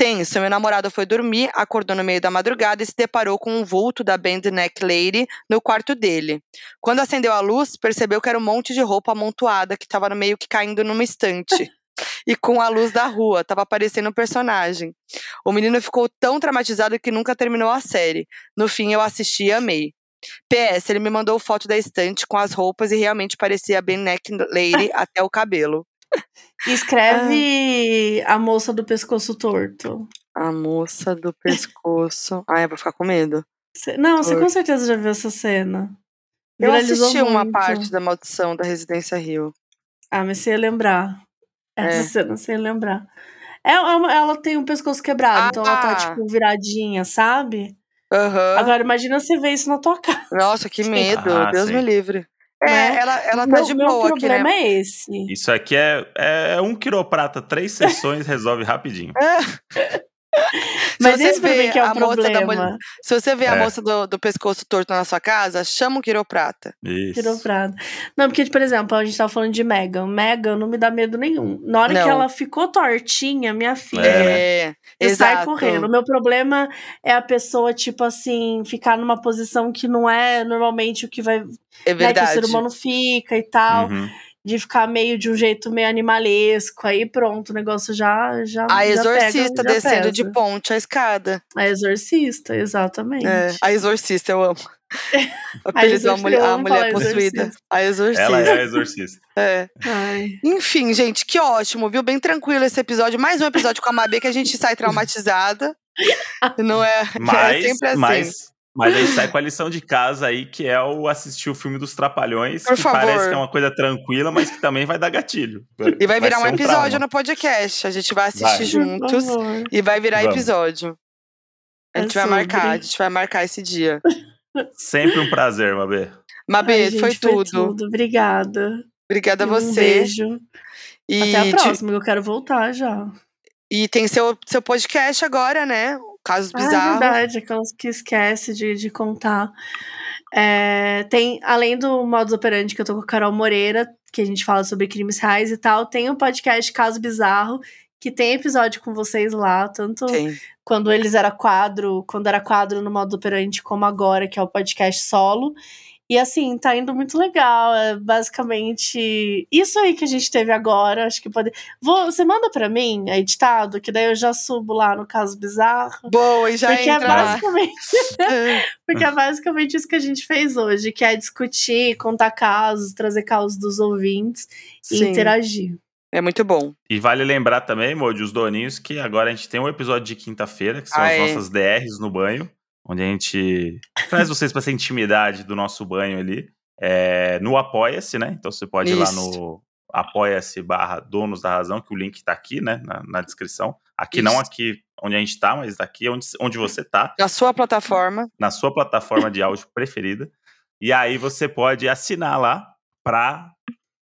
Tenso, meu namorado foi dormir, acordou no meio da madrugada e se deparou com um vulto da Bend Neck Lady no quarto dele. Quando acendeu a luz, percebeu que era um monte de roupa amontoada que estava meio que caindo numa estante. *laughs* E com a luz da rua, tava aparecendo um personagem. O menino ficou tão traumatizado que nunca terminou a série. No fim, eu assisti e amei. PS, ele me mandou foto da estante com as roupas e realmente parecia bem neck lady *laughs* até o cabelo. Escreve a moça do pescoço torto. A moça do pescoço. Ai, eu vou ficar com medo. Cê- não, você com certeza já viu essa cena. Eu Viralizou assisti uma muito. parte da maldição da Residência Rio. Ah, mas você ia lembrar. Essa É. cena você ia lembrar. É, é uma- ela tem um pescoço quebrado, então ela tá, Ah. tipo, viradinha, sabe? Aham. Agora, imagina você ver isso na tua *laughs* casa. Nossa, que medo. Ah, Deus sim. me livre. É, Né? ela, ela tá meu, de boa aqui, problema né? é esse. Isso aqui é, é um quiroprata, três sessões *laughs* resolve rapidinho. *laughs* Mas você esse pra vê que é o a moça da problema. Se você vê a É. moça do, do pescoço torto na sua casa, chama um quiroprata. Isso. Quiroprata. Não, porque, por exemplo, a gente tava falando de Megan. Megan não me dá medo nenhum. Na hora que Não. ela ficou tortinha, minha filha, É? É, eu exato. saio correndo. O meu problema é a pessoa, tipo assim, ficar numa posição que não é normalmente o que vai. É Né, que o verdade. ser humano fica e tal. Uhum. De ficar meio de um jeito meio animalesco. Aí pronto, o negócio já. já A já exorcista pega, já descendo de ponte a escada. A exorcista, exatamente. É, a exorcista, eu amo. O *laughs* A mulher, a mulher possuída. exorcista. A exorcista. Ela é a exorcista. É. Ai. Enfim, gente, que ótimo, viu? Bem tranquilo esse episódio. Mais um episódio com a Mabê que a gente sai traumatizada. *laughs* Não é? é Mas, sempre assim. mas, Mas a gente sai com a lição de casa aí, que é o assistir o filme dos Trapalhões, Por que favor. parece que é uma coisa tranquila, mas que também vai dar gatilho. E vai virar um episódio trauma. no podcast. A gente vai assistir Vai. juntos e vai virar Vamos. episódio. A É gente vai sobre. marcar, a gente vai marcar esse dia. Sempre um prazer, Mabê. Mabê, Ai, gente, foi, tudo. Obrigada. Obrigada a Um você. beijo. E, Até a te- próxima, que eu quero voltar já. e tem seu, seu podcast agora, né? Casos Ah, é Bizarros. verdade, aquelas que esquece de, de contar. É, tem, além do modus operandi que eu tô com a Carol Moreira, que a gente fala sobre crimes reais e tal, tem o podcast Caso Bizarro, que tem episódio com vocês lá, tanto Tem. quando eles era quadro, quando era quadro no modus operandi, como agora, que é o podcast solo. E assim, tá indo muito legal. É basicamente isso aí que a gente teve agora. Acho que pode. Vou, você manda pra mim, editado, que daí eu já subo lá no caso bizarro. Boa, e já Porque é, entra lá. basicamente, *laughs* porque é basicamente isso que a gente fez hoje, que é discutir, contar casos, trazer casos dos ouvintes e Sim, interagir. é muito bom. E vale lembrar também, Modi, os doninhos, que agora a gente tem um episódio de quinta-feira, que são Ah, as é. nossas DRs no banho, onde a gente traz vocês para essa intimidade do nosso banho ali. É, no Apoia-se, né? Então você pode ir lá Isso. no apoia-se barra donos da razão, que o link tá aqui, né? Na, na descrição. Aqui não Isso. aqui onde a gente tá, mas aqui onde, onde você tá. Na sua plataforma. na sua plataforma de áudio preferida. E aí você pode assinar lá para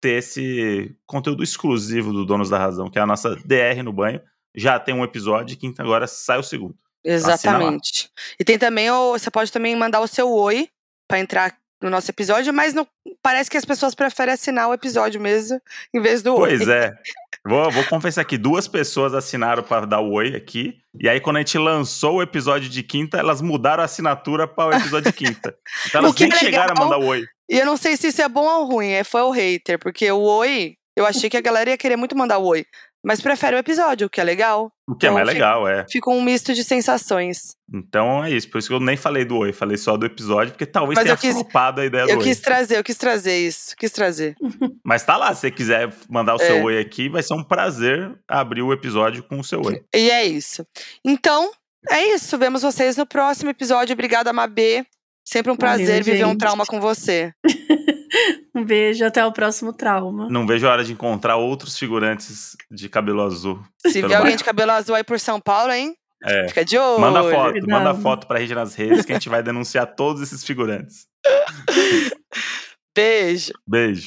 ter esse conteúdo exclusivo do Donos da Razão, que é a nossa DR no banho. Já tem um episódio, quinta agora sai o segundo. Exatamente. E tem também o. Você pode também mandar o seu oi pra entrar no nosso episódio, mas não, parece que as pessoas preferem assinar o episódio mesmo, em vez do oi. Pois é. *laughs* Vou, vou confessar que duas pessoas assinaram para dar o oi aqui. E aí, quando a gente lançou o episódio de quinta, elas mudaram a assinatura para o episódio de quinta. *laughs* Então elas nem é chegaram a mandar o oi. E eu não sei se isso é bom ou ruim, é foi o hater, porque o oi, eu achei que a galera ia querer muito mandar o oi, mas prefere o episódio, o que é legal. O que é Então mais fica- legal, é. Fica um misto de sensações. Então é isso. Por isso que eu nem falei do oi, falei só do episódio, porque talvez Mas tenha eu quis- flopado a ideia Eu do oi. quis trazer, eu quis trazer isso, quis trazer. *laughs* Mas tá lá, se você quiser mandar o seu É. oi aqui, vai ser um prazer abrir o episódio com o seu oi. E é isso. Então, é isso. Vemos vocês no próximo episódio. Obrigada, Mabê. Sempre um Valeu, prazer viver um trauma com você. *laughs* *laughs* Um beijo, até o próximo trauma. Não vejo a hora de encontrar outros figurantes de cabelo azul. Se vier alguém de cabelo azul aí por São Paulo, hein? É. Fica de olho. Manda foto, Cuidado. manda foto pra gente nas redes que a gente vai denunciar todos esses figurantes. *laughs* Beijo. Beijo.